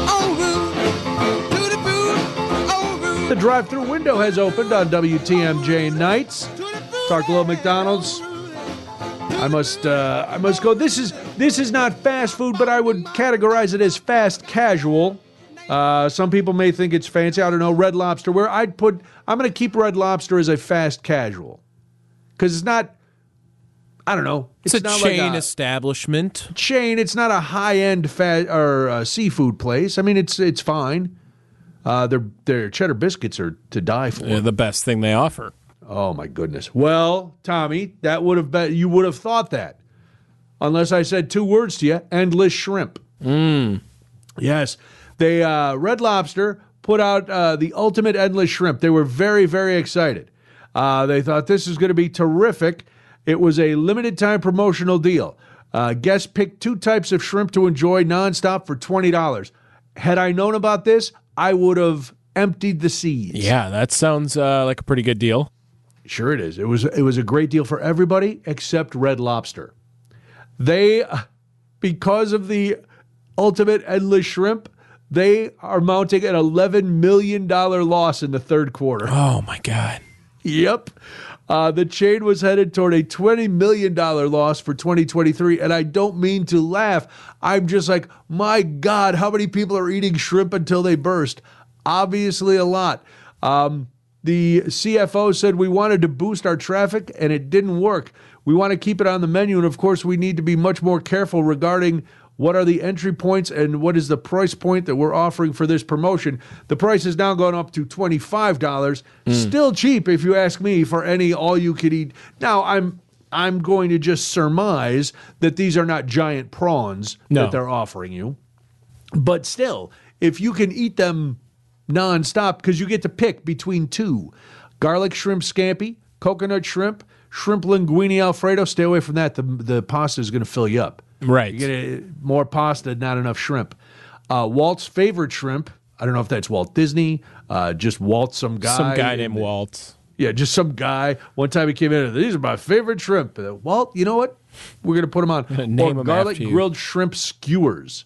on route, to the boot, on route, The drive through window has opened on WTMJ nights. to the boot. Talk a little McDonald's. I must uh, I must go. This is this is not fast food, but I would categorize it as fast casual. Uh, some people may think it's fancy. I don't know. Red Lobster. Where I'd put I'm going to keep Red Lobster as a fast casual because it's not. I don't know. It's, a not chain like a establishment. chain. It's not a high end fat or uh, seafood place. I mean, it's it's fine. Uh, their their cheddar biscuits are to die for. They're the best thing they offer. Oh my goodness. Well, Tommy, that would have been you would have thought that. Unless I said two words to you, endless shrimp. Mm. Yes. They uh, Red Lobster put out uh, the ultimate endless shrimp. They were very, very excited. Uh, they thought this is going to be terrific. It was a limited time promotional deal. Uh, guests picked two types of shrimp to enjoy nonstop for twenty dollars. Had I known about this, I would have emptied the seas. Yeah, that sounds uh, like a pretty good deal. Sure, it is. It was it was a great deal for everybody except Red Lobster. They, because of the ultimate endless shrimp, they are mounting an eleven million dollar loss in the third quarter. Oh my god. Yep. Uh, the chain was headed toward a $20 million loss for 2023. And I don't mean to laugh. I'm just like, my God, how many people are eating shrimp until they burst? Obviously, a lot. Um, the CFO said we wanted to boost our traffic and it didn't work. We want to keep it on the menu. And of course, we need to be much more careful regarding what are the entry points and what is the price point that we're offering for this promotion. The price has now gone up to $25. Hmm. Still cheap if you ask me for any all you can eat. Now, I'm I'm going to just surmise that these are not giant prawns No. that they're offering you. But still, if you can eat them nonstop, because you get to pick between two garlic shrimp scampi, coconut shrimp, shrimp linguine alfredo. Stay away from that. The, the pasta is going to fill you up. Right. You get a, more pasta, not enough shrimp. Uh, Walt's favorite shrimp. I don't know if that's Walt Disney, uh, just Walt, some guy. Some guy named Walt. Yeah, just some guy. One time he came in, and these are my favorite shrimp. Uh, Walt, you know what? We're going to put them on. Name or garlic grilled shrimp skewers.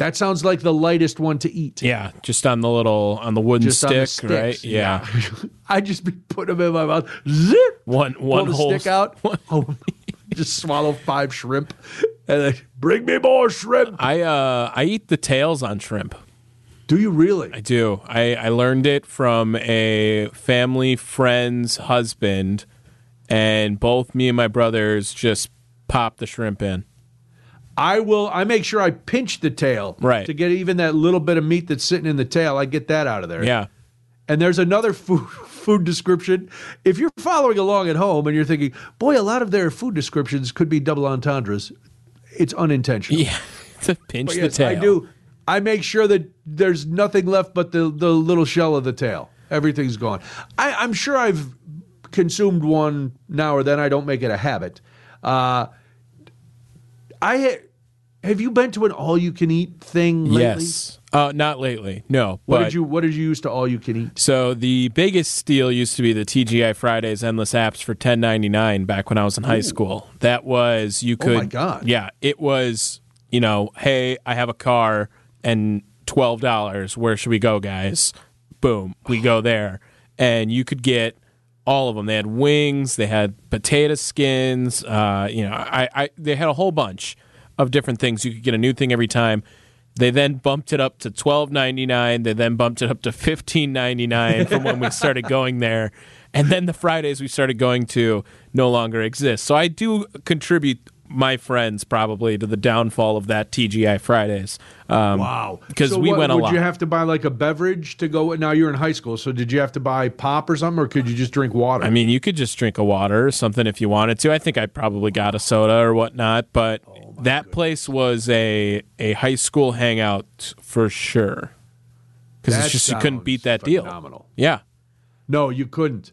That sounds like the lightest one to eat. Yeah, just on the little on the wooden Just stick, the right? sticks. Yeah. I just be putting them in my mouth. Zip. One Pull one the whole stick out. One. Oh, just swallow five shrimp, and then bring me more shrimp. I uh I eat the tails on shrimp. Do you really? I do. I, I learned it from a family friend's husband, and both me and my brothers just pop the shrimp in. I will. I make sure I pinch the tail, Right. to get even that little bit of meat that's sitting in the tail. I get that out of there. Yeah. And there's another food food description. If you're following along at home and you're thinking, boy, a lot of their food descriptions could be double entendres, it's unintentional. Yeah. to pinch But the yes, tail. I do. I make sure that there's nothing left but the, the little shell of the tail. Everything's gone. I, I'm sure I've consumed one now or then. I don't make it a habit. Uh, I have you been to an all you can eat thing lately? Yes. Uh, not lately. No. What did you What did you use to all you can eat? So the biggest steal used to be the TGI Fridays endless apps for ten ninety nine back when I was in high school. That was you could Oh my God. Yeah, it was, you know, hey, I have a car and twelve dollars. Where should we go, guys? Boom. We go there. And you could get all of them. They had wings, they had potato skins, uh, you know, I, I they had a whole bunch of different things. You could get a new thing every time. They then bumped it up to twelve ninety nine. They then bumped it up to fifteen ninety nine from when we started going there, and then the Fridays we started going to no longer exist. So I do contribute my friends probably to the downfall of that TGI Fridays. Um, Wow. because So we what, went a would lot. you have to buy like a beverage to go? Now you're in high school, so did you have to buy pop or something, or could you just drink water? I mean, you could just drink a water or something if you wanted to. I think I probably got a soda or whatnot, but Oh, that place was a a high school hangout for sure. Because it's just you couldn't beat that deal. Yeah. No, you couldn't.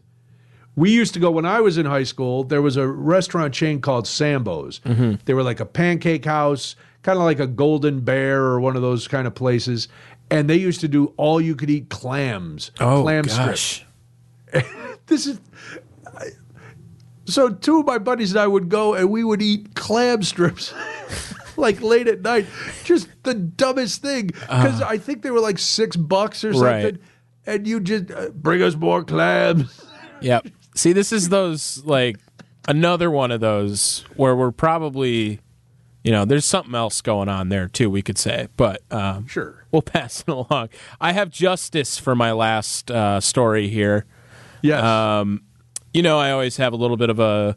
We used to go when I was in high school. There was a restaurant chain called Sambo's. Mm-hmm. They were like a pancake house, kind of like a Golden Bear or one of those kind of places. And they used to do all you could eat clams, Oh clam gosh. This is I- so. Two of my buddies and I would go, and we would eat clam strips. Like late at night, just the dumbest thing. Because I think they were like six bucks or something. Right. and you just uh, bring us more clams. Yep. See, this is those like another one of those where we're probably, you know, there's something else going on there too. We could say, but um, Sure. we'll pass it along. I have justice for my last uh, story here. Yes. Um, you know, I always have a little bit of a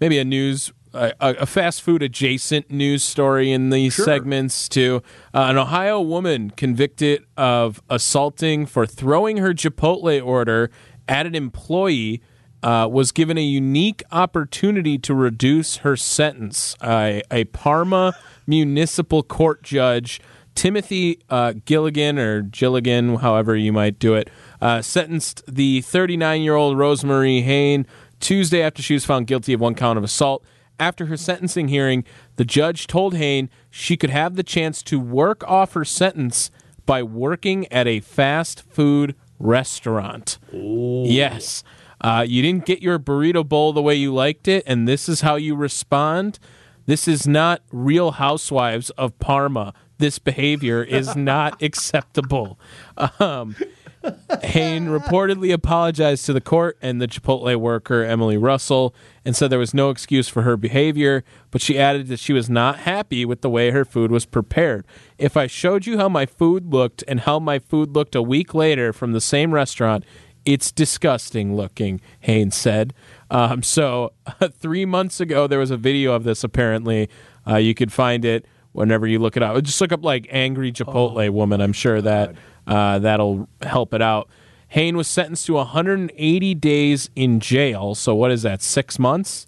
maybe a news a, a fast food adjacent news story in these segments too. Uh, an Ohio woman convicted of assaulting for throwing her Chipotle order at an employee uh, was given a unique opportunity to reduce her sentence. Uh, a Parma municipal court judge, Timothy uh, Gilligan or Gilligan, however you might do it, uh, sentenced the 39 year old Rosemary Hayne Tuesday after she was found guilty of one count of assault. After her sentencing hearing, the judge told Hayne she could have the chance to work off her sentence by working at a fast food restaurant. Yes. Uh, you didn't get your burrito bowl the way you liked it, and this is how you respond. This is not real housewives of Parma. This behavior is not acceptable. Um, Hayne reportedly apologized to the court and the Chipotle worker, Emily Russell, and said there was no excuse for her behavior, but she added that she was not happy with the way her food was prepared. If I showed you how my food looked and how my food looked a week later from the same restaurant, it's disgusting looking, Haynes said. Um, so, three months ago, there was a video of this apparently. Uh, you could find it whenever you look it up. Just look up like angry Chipotle woman. I'm sure that uh, that'll help it out. Hayne was sentenced to 180 days in jail. So, what is that, six months?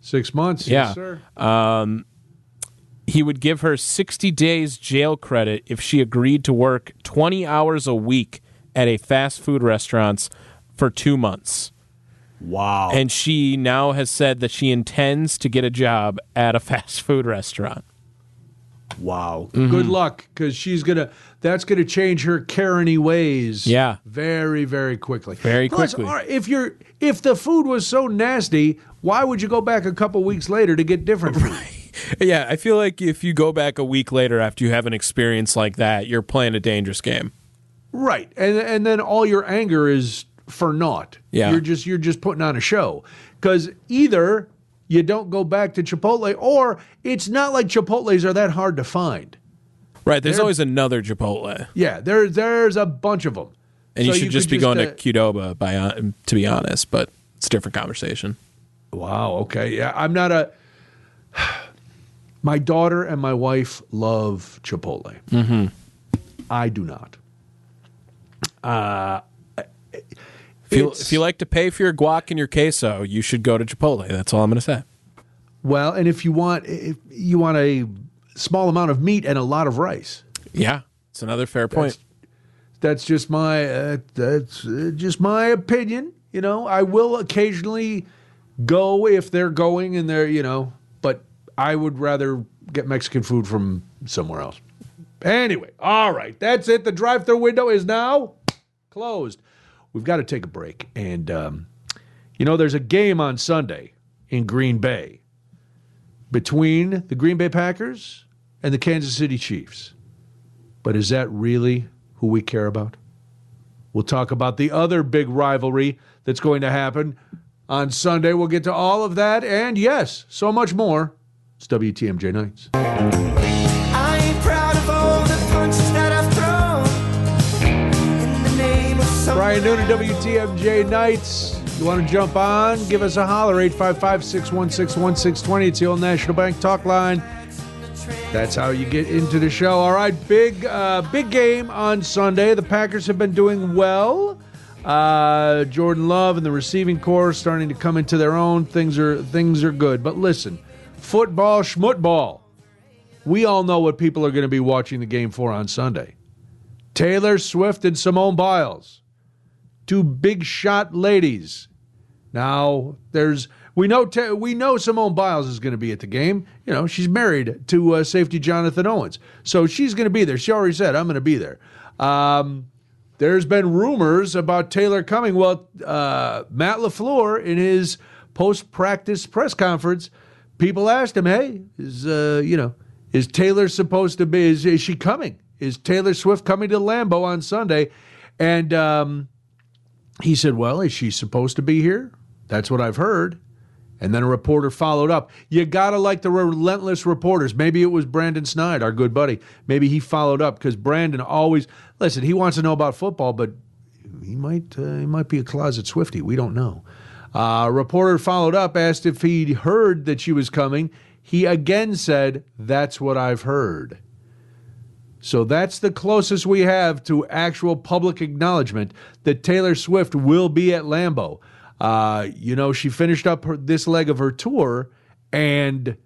Six months. Yeah. Yes, sir. he would give her 60 days jail credit if she agreed to work 20 hours a week at a fast food restaurant for two months. Wow. And she now has said that she intends to get a job at a fast food restaurant. Wow. Mm-hmm. Good luck, because she's gonna. That's gonna change her Karen-y ways. Yeah. Very, very quickly. Very Plus, quickly. right, if you're, if the food was so nasty, why would you go back a couple weeks later to get different food? Yeah, I feel like if you go back a week later after you have an experience like that, you're playing a dangerous game. Right. And and then all your anger is for naught. Yeah. You're just you're just putting on a show. Cuz either you don't go back to Chipotle or it's not like Chipotles are that hard to find. Right, there's They're- always another Chipotle. Yeah, there there's a bunch of them. And you should could just be going uh, to Qdoba by uh, to be honest, but it's a different conversation. Wow, okay. Yeah, I'm not a My daughter and my wife love Chipotle. Mm-hmm. I do not. Uh you, if you like to pay for your guac and your queso, you should go to Chipotle. That's all I'm going to say. Well, and if you want if you want a small amount of meat and a lot of rice. Yeah, it's another fair point. That's just my uh, that's uh, just my opinion. You know, I will occasionally go if they're going and they're you know, but I would rather get Mexican food from somewhere else. Anyway, all right, that's it. The drive-through window is now closed. We've got to take a break, and um, you know, there's a game on Sunday in Green Bay between the Green Bay Packers and the Kansas City Chiefs. But is that really who we care about? We'll talk about the other big rivalry that's going to happen on Sunday. We'll get to all of that and, yes, so much more. It's WTMJ Nights. Brian Noonan, WTMJ Nights. You want to jump on? Give us a holler, 855 616 1620. It's the old National Bank talk line. That's how you get into the show. All right, big uh, big game on Sunday. The Packers have been doing well. Uh, Jordan Love and the receiving corps starting to come into their own. Things are things are good. But listen, football, schmutball. We all know what people are going to be watching the game for on Sunday. Taylor Swift and Simone Biles two big shot ladies. Now there's we know we know Simone Biles is going to be at the game. You know she's married to uh, safety Jonathan Owens, so she's going to be there. She already said I'm going to be there. Um, there's been rumors about Taylor coming. Well, uh, Matt LaFleur in his post practice press conference, people asked him, "Hey, is uh, you know is Taylor supposed to be? Is, is she coming? Is Taylor Swift coming to Lambeau on Sunday?" And um, he said, Well, is she supposed to be here? That's what I've heard. And then a reporter followed up. You got to like the relentless reporters. Maybe it was Brandon Snide, our good buddy. Maybe he followed up because Brandon always, listen, he wants to know about football, but he might, uh, he might be a closet Swifty. We don't know. Uh, reporter followed up, asked if he'd heard that she was coming. He again said, That's what I've heard. So that's the closest we have to actual public acknowledgement that Taylor Swift will be at Lambeau. Uh, you know, she finished up her, this leg of her tour and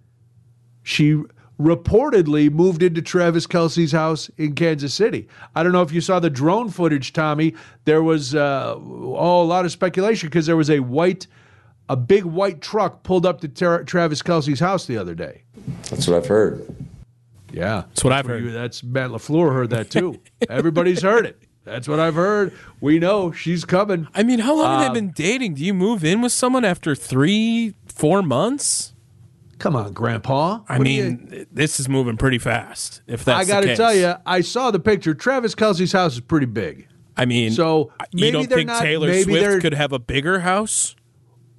she reportedly moved into Travis Kelce's house in Kansas City. I don't know if you saw the drone footage, Tommy. There was uh, oh, a lot of speculation because there was a white, a big white truck pulled up to Tra- Travis Kelce's house the other day. That's what I've heard. Yeah, That's what I've heard. you. That's Matt LaFleur heard that too. Everybody's heard it. That's what I've heard. We know she's coming. I mean, how long Um, have they been dating? Do you move in with someone after three, four months? Come on, Grandpa. I What mean, this is moving pretty fast. If that's I got to tell you, I saw the picture. Travis Kelce's house is pretty big. I mean, So, you maybe don't they're think not- Taylor Swift could have a bigger house?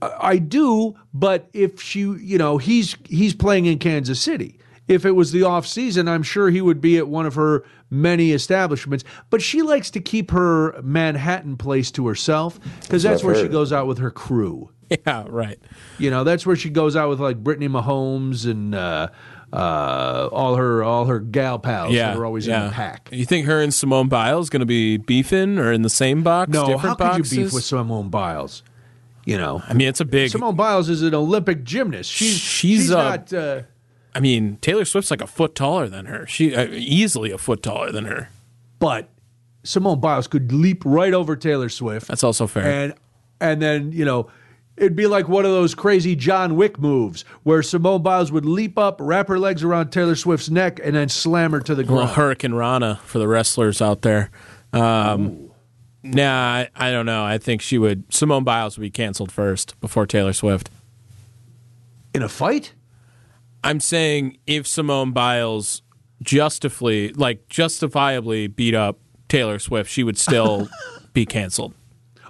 I do, but if she, you know, he's he's playing in Kansas City. If it was the off season, I'm sure he would be at one of her many establishments. But she likes to keep her Manhattan place to herself because that's what I've where she goes out with her crew. Yeah, right. You know, that's where she goes out with like Brittany Mahomes and uh, uh, all her all her gal pals Yeah, that are always yeah. in the pack. You think her and Simone Biles going to be beefing or in the same box? No, different how could you beef with Simone Biles? You know, I mean, it's a big. Simone Biles is an Olympic gymnast. She's She's, she's, uh, not. Uh, I mean, Taylor Swift's like a foot taller than her. She uh, easily a foot taller than her. but Simone Biles could leap right over Taylor Swift, That's also fair. and and then you know. It'd be like one of those crazy John Wick moves where Simone Biles would leap up, wrap her legs around Taylor Swift's neck, and then slam her to the well, ground. Hurricanrana for the wrestlers out there. Um, nah, I, I don't know. I think she would. Simone Biles would be canceled first before Taylor Swift. In a fight? I'm saying if Simone Biles justifully, like justifiably beat up Taylor Swift, she would still be canceled.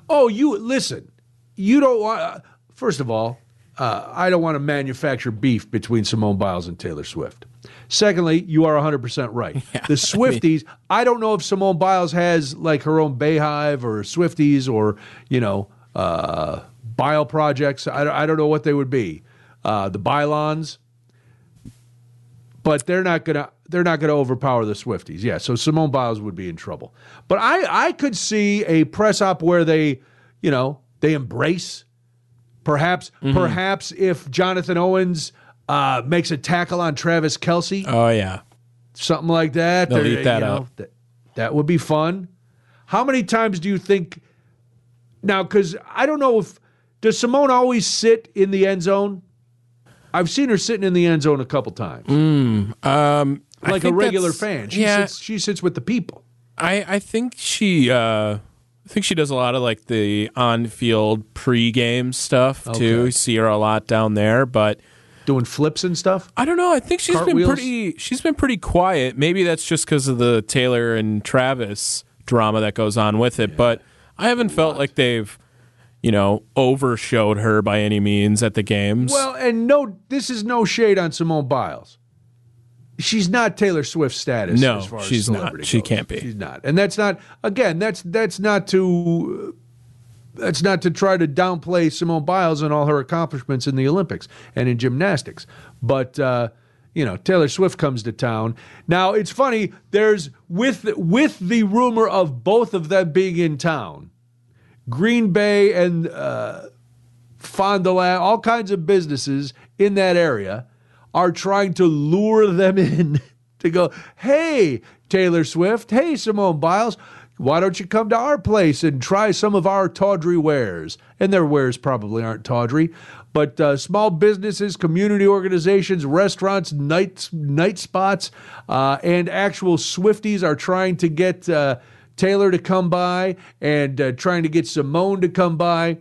Oh, you listen. You don't want. Uh, first of all, uh, I don't want to manufacture beef between Simone Biles and Taylor Swift. Secondly, you are 100% right. the Swifties, I, don't know if Simone Biles has like her own Beyhive or Swifties or, you know, uh, Bile projects. I, don't- I don't know what they would be. Uh, the Bylons. But they're not gonna they're not gonna overpower the Swifties. Yeah, so Simone Biles would be in trouble. But I I could see a press op where they, you know, they embrace. Perhaps perhaps if Jonathan Owens uh, makes a tackle on Travis Kelce, Oh yeah, something like that. They'll eat that you know, up. That, that would be fun. How many times do you think now? Because I don't know if does Simone always sit in the end zone. I've seen her sitting in the end zone a couple times, um, like a regular fan. She yeah, sits. She sits with the people. I I think she uh I think she does a lot of like the on-field pre-game stuff too. Okay. See her a lot down there, but doing flips and stuff. I don't know. I think she's Cartwheels? been pretty. She's been pretty quiet. Maybe that's just because of the Taylor and Travis drama that goes on with it. But I haven't felt like they've, you know, overshowed her by any means at the games. Well, and no, this is no shade on Simone Biles. She's not Taylor Swift status. No, as far as she's not. celebrity She goes. can't be. She's not, and that's not. Again, that's that's not to. That's not to try to downplay Simone Biles and all her accomplishments in the Olympics and in gymnastics, but uh, you know Taylor Swift comes to town. Now it's funny. There's with with the rumor of both of them being in town, Green Bay and uh, Fond du Lac, all kinds of businesses in that area are trying to lure them in to go, hey, Taylor Swift, hey, Simone Biles, why don't you come to our place and try some of our tawdry wares? And their wares probably aren't tawdry, but uh, small businesses, community organizations, restaurants, night, night spots, uh, and actual Swifties are trying to get uh, Taylor to come by and uh, trying to get Simone to come by.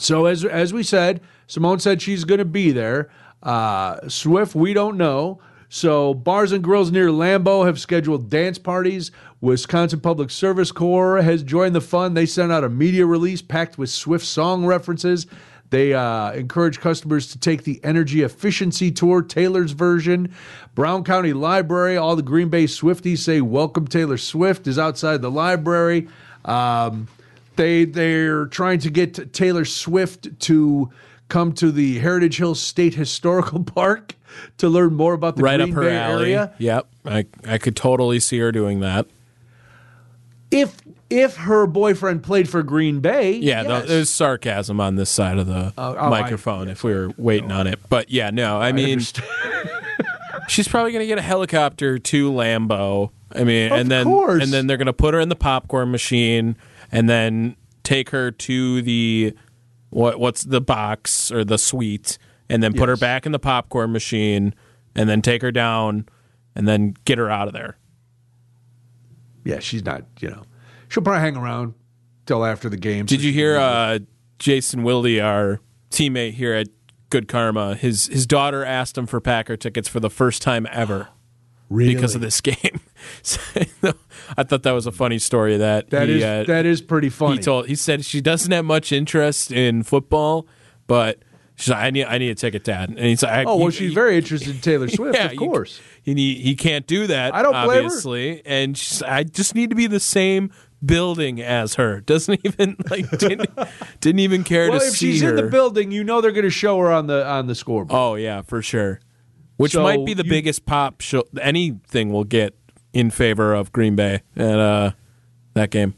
So as as we said, Simone said she's going to be there. Uh, Swift, we don't know. So bars and grills near Lambeau have scheduled dance parties. Wisconsin Public Service Corps has joined the fun. They sent out a media release packed with Swift song references. They uh, encourage customers to take the energy efficiency tour, Taylor's version. Brown County Library, all the Green Bay Swifties say, Welcome Taylor Swift is outside the library. Um, They they're trying to get Taylor Swift to come to the Heritage Hills State Historical Park to learn more about the right Green up her Bay alley. area. Yep, I I could totally see her doing that. If if her boyfriend played for Green Bay, Yeah, yes. there's sarcasm on this side of the oh, oh I- microphone if we were waiting on it. But yeah, no, I mean, she's probably going to get a helicopter to Lambeau. I mean, Of and then course. and then they're going to put her in the popcorn machine and then take her to the what what's the box or the suite and then put her back in the popcorn machine and then take her down and then get her out of there. yeah, she's not. You know, she'll probably hang around till after the game. Did so you hear uh, Jason Wilde, our teammate here at Good Karma? His his daughter asked him for Packer tickets for the first time ever really? because of this game. So, I thought that was a funny story. That That he, is uh, that is pretty funny. he told he said she doesn't have much interest in football, but she's like, I need I need a ticket, Dad. And he's like, oh well, you- she's you- very interested in Taylor Swift, yeah, of course. and he, he can't do that. I don't obviously, and she's, I just need to be the same building as her. Doesn't even like didn't, didn't even care to see her. Well, to if see she's her. in the building, you know they're going to show her on the on the scoreboard. Oh yeah, for sure. Which So might be the you- biggest pop show anything will get in favor of Green Bay and uh, that game.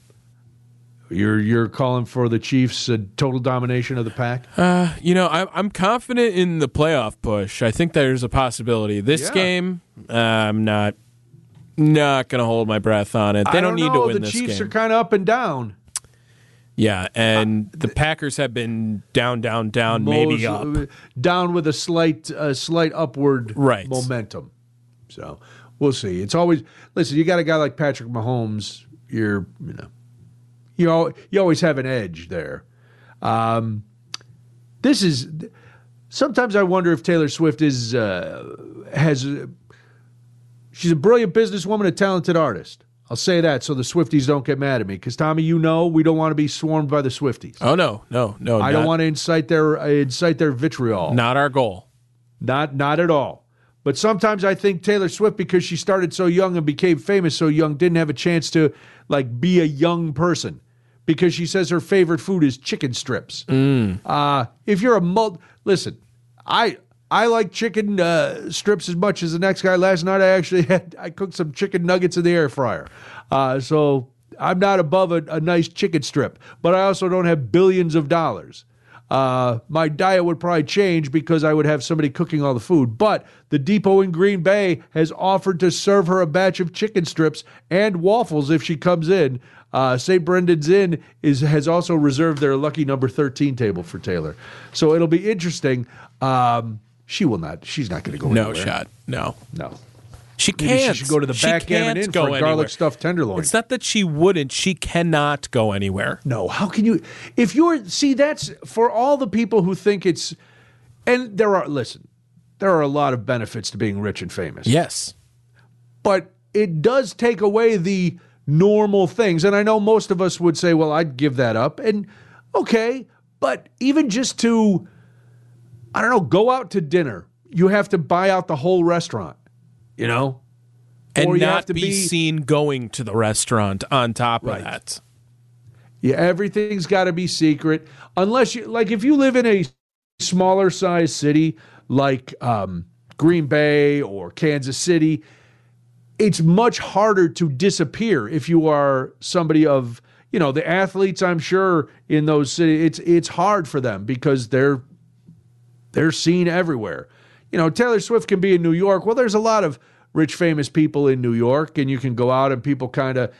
You're you're calling for the Chiefs' uh, total domination of the pack. Uh, You know, I'm I'm confident in the playoff push. I think there's a possibility. This Yeah. game, uh, I'm not not gonna hold my breath on it. They I don't, need know. to win the this Chiefs game. are kind of up and down. yeah, and the Packers have been down, down, down, maybe up. Uh, down with a slight uh, slight upward Right. momentum. So we'll see. It's always listen. You got a guy like Patrick Mahomes. You're you know you you always have an edge there. Um, this is sometimes I wonder if Taylor Swift is uh, has she's a brilliant businesswoman, a talented artist. I'll say that so the Swifties don't get mad at me because Tommy, you know we don't want to be swarmed by the Swifties. Oh no, no, no! I don't want to incite their uh, incite their vitriol. Not our goal. Not not at all. But sometimes I think Taylor Swift, because she started so young and became famous so young, didn't have a chance to like be a young person. Because she says her favorite food is chicken strips. Uh, if you're a mul, listen, I I like chicken uh, strips as much as the next guy. Last night I actually had I cooked some chicken nuggets in the air fryer. Uh, so I'm not above a, a nice chicken strip, but I also don't have billions of dollars uh, my diet would probably change because I would have somebody cooking all the food. But the depot in Green Bay has offered to serve her a batch of chicken strips and waffles if she comes in. Uh, St. Brendan's Inn is has also reserved their lucky number 13 table for Taylor. So it'll be interesting. Um, she will not. She's not going to go anywhere. No anywhere. shot. No. No. She Maybe can't. she should go to the She backgammon can't inn go for anywhere. garlic stuffed tenderloin. It's not that she wouldn't. She cannot go anywhere. No, how can you? If you're see, that's for all the people who think it's, and there are listen, there are a lot of benefits to being rich and famous. Yes. but it does take away the normal things, and I know most of us would say, "Well, I'd give that up," and okay, but even just to, I don't know, go out to dinner, you have to buy out the whole restaurant, you know, And Or you have not to be, be- seen going to the restaurant on top Right. of that. Yeah, everything's got to be secret. Unless you like, if you live in a smaller size city like um, Green Bay or Kansas City, it's much harder to disappear if you are somebody of you know the athletes. I'm sure in those cities, it's it's hard for them because they're they're seen everywhere. You know, Taylor Swift can be in New York. Well, there's a lot of rich, famous people in New York, and you can go out and people kind of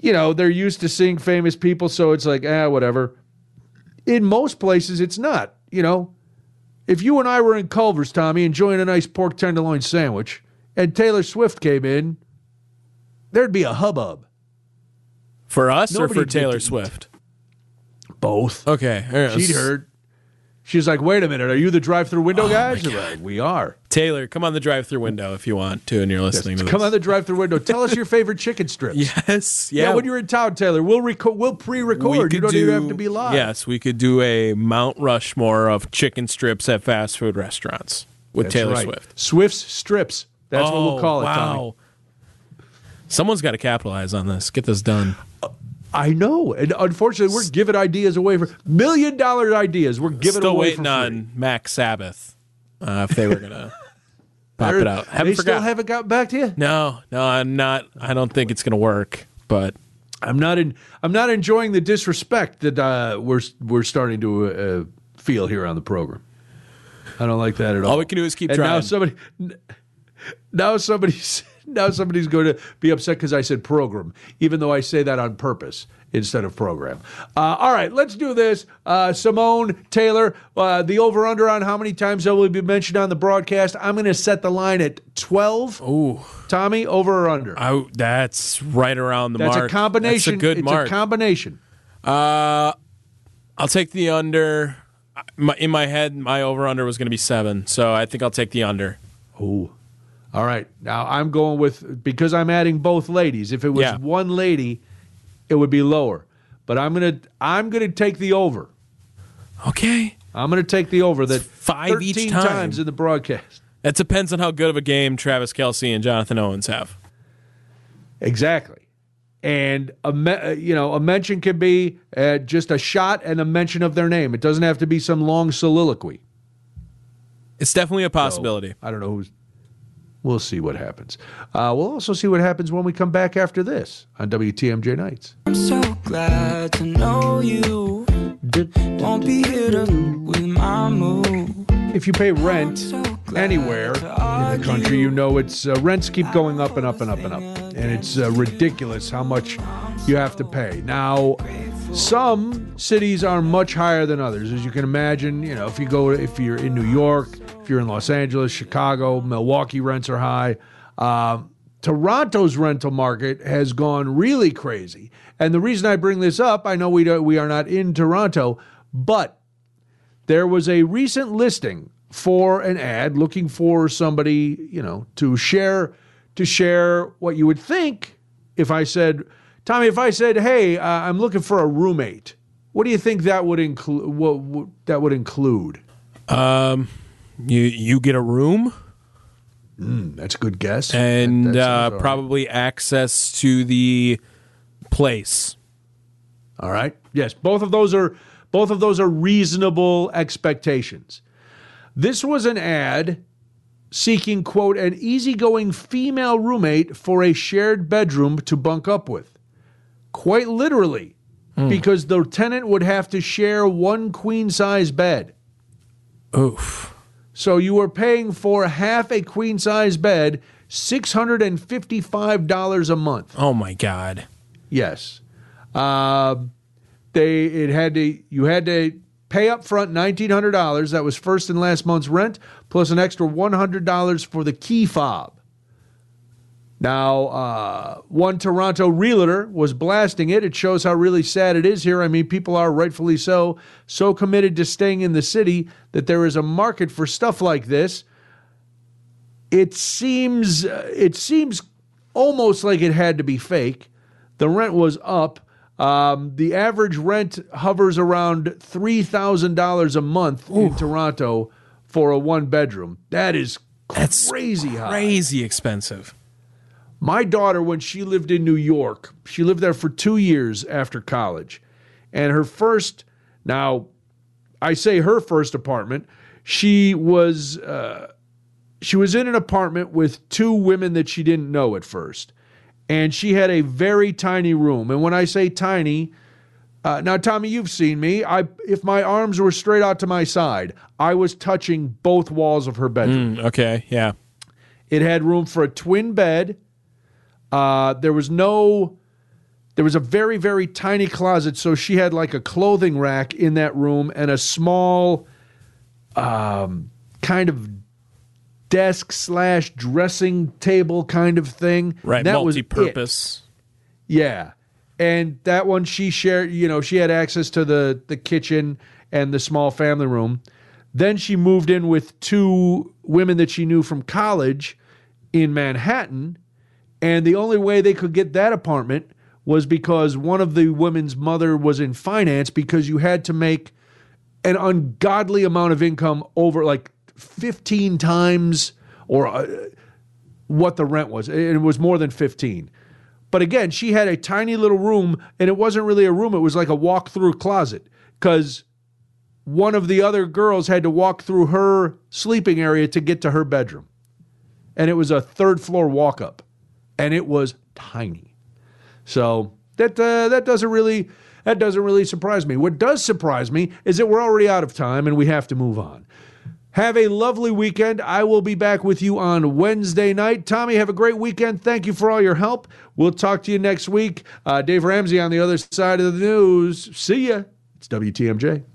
you know, they're used to seeing famous people, so it's like, ah, whatever. In most places, it's not. You know, if you and I were in Culver's, Tommy, enjoying a nice pork tenderloin sandwich, and Taylor Swift came in, there'd be a hubbub. For us Nobody or for Taylor. Swift? Both. Okay. She'd heard. She's like, wait a minute, are you the drive-through window oh guys? Like, we are. Taylor, come on the drive-through window if you want to, and you're listening to this. Come on the drive-through window. Tell us your favorite chicken strips. Yes. Yeah, Yeah. when you're in town, Taylor, we'll reco- we'll pre-record. You don't even have to be live. Yes, we could do a Mount Rushmore of chicken strips at fast food restaurants with That's Taylor right. Swift. Swift's strips. That's what we'll Oh, call it, wow. Tommy. Someone's got to capitalize on this. Get this done. I know, and unfortunately, we're giving ideas away for million dollar ideas. We're giving Still away waiting on. Mac Sabbath. Uh, if they were gonna pop They're- it out, haven't still forgot. haven't gotten back to you. no, no, I'm not. I don't think it's gonna work. But I'm not in. I'm not enjoying the disrespect that uh, we're we're starting to uh, feel here on the program. I don't like that at all. all we can do is keep and now trying. somebody, now somebody's now somebody's going to be upset because I said program, even though I say that on purpose instead of program. Uh, all right, let's do this. Uh, Simone Taylor, uh, the over under on how many times that will be mentioned on the broadcast. I'm going to set the line at 12. Ooh, Tommy, over or under? I, that's right around the That's mark. That's a combination. That's a good it's mark. a combination. uh, I'll take the under. My, in my head, my over under was going to be seven, so I think I'll take the under. Ooh. All right. Now I'm going with because I'm adding both ladies. If it was Yeah. one lady, it would be lower. But I'm gonna I'm gonna take the over. Okay, I'm gonna take the over that five each time. times in the broadcast. that depends on how good of a game Travis Kelce and Jonathan Owens have. Exactly. And a me- uh, you know a mention can be uh, just a shot and a mention of their name. It doesn't have to be some long soliloquy. It's definitely a possibility. I don't know who's. We'll see what happens. Uh, we'll also see what happens when we come back after this on WTMJ Nights. I'm so glad to know you. Won't be here to with my move. If you pay rent anywhere in the country, you know it's uh, rents keep going up and up and up and up, and it's uh, ridiculous how much you have to pay. Now, some cities are much higher than others, as you can imagine. You know, if you go, if you're in New York, if you're in Los Angeles, Chicago, Milwaukee, rents are high. Um, Toronto's rental market has gone really crazy, and the reason I bring this up, I know we don't, we are not in Toronto, but there was a recent listing for an ad looking for somebody, you know, to share to share what you would think if I said, Tommy, if I said, "Hey, uh, I'm looking for a roommate," what do you think that would include? What, what that would include? You you get a room That's a good guess. and That- that uh, all right. probably access to the place. All right. Yes, both of those are both of those are reasonable expectations. This was an ad seeking quote an easygoing female roommate for a shared bedroom to bunk up with. Quite literally, because the tenant would have to share one queen size bed. Oof. So you were paying for half a queen size bed, $655 a month. Oh my god. Yes. Um, they it had to you had to pay up front nineteen hundred dollars. That was first and last month's rent, plus an extra one hundred dollars for the key fob. Now, uh, one Toronto realtor was blasting it. It shows how really sad it is here. I mean, people are rightfully so so committed to staying in the city that there is a market for stuff like this. It seems uh, it seems almost like it had to be fake. The rent was up. Um, the average rent hovers around three thousand dollars a month in Toronto for a one bedroom. That is That's crazy high. Crazy expensive. My daughter, when she lived in New York, she lived there for two years after college. And her first, now, I say her first apartment, she was uh, she was in an apartment with two women that she didn't know at first, and she had a very tiny room. And when I say tiny, uh, now Tommy, you've seen me. I if my arms were straight out to my side, I was touching both walls of her bedroom. Mm, okay, yeah. It had room for a twin bed. Uh, there was no, there was a very, very tiny closet. So she had like a clothing rack in that room and a small um, kind of desk slash dressing table kind of thing. Right, That was it. multi-purpose. Yeah. And that one she shared, you know, she had access to the the kitchen and the small family room. Then she moved in with two women that she knew from college in Manhattan, and the only way they could get that apartment was because one of the women's mother was in finance because you had to make an ungodly amount of income over like 15 times or uh, what the rent was. It was more than 15. But again, she had a tiny little room, and it wasn't really a room, it was like a walk through closet because one of the other girls had to walk through her sleeping area to get to her bedroom. And it was a third floor walk up, and it was tiny. So that uh, that doesn't really that doesn't really surprise me. What does surprise me is that we're already out of time and we have to move on. Have a lovely weekend. I will be back with you on Wednesday night. Tommy, have a great weekend. Thank you for all your help. We'll talk to you next week. Uh, Dave Ramsey on the other side of the news. See ya. It's WTMJ.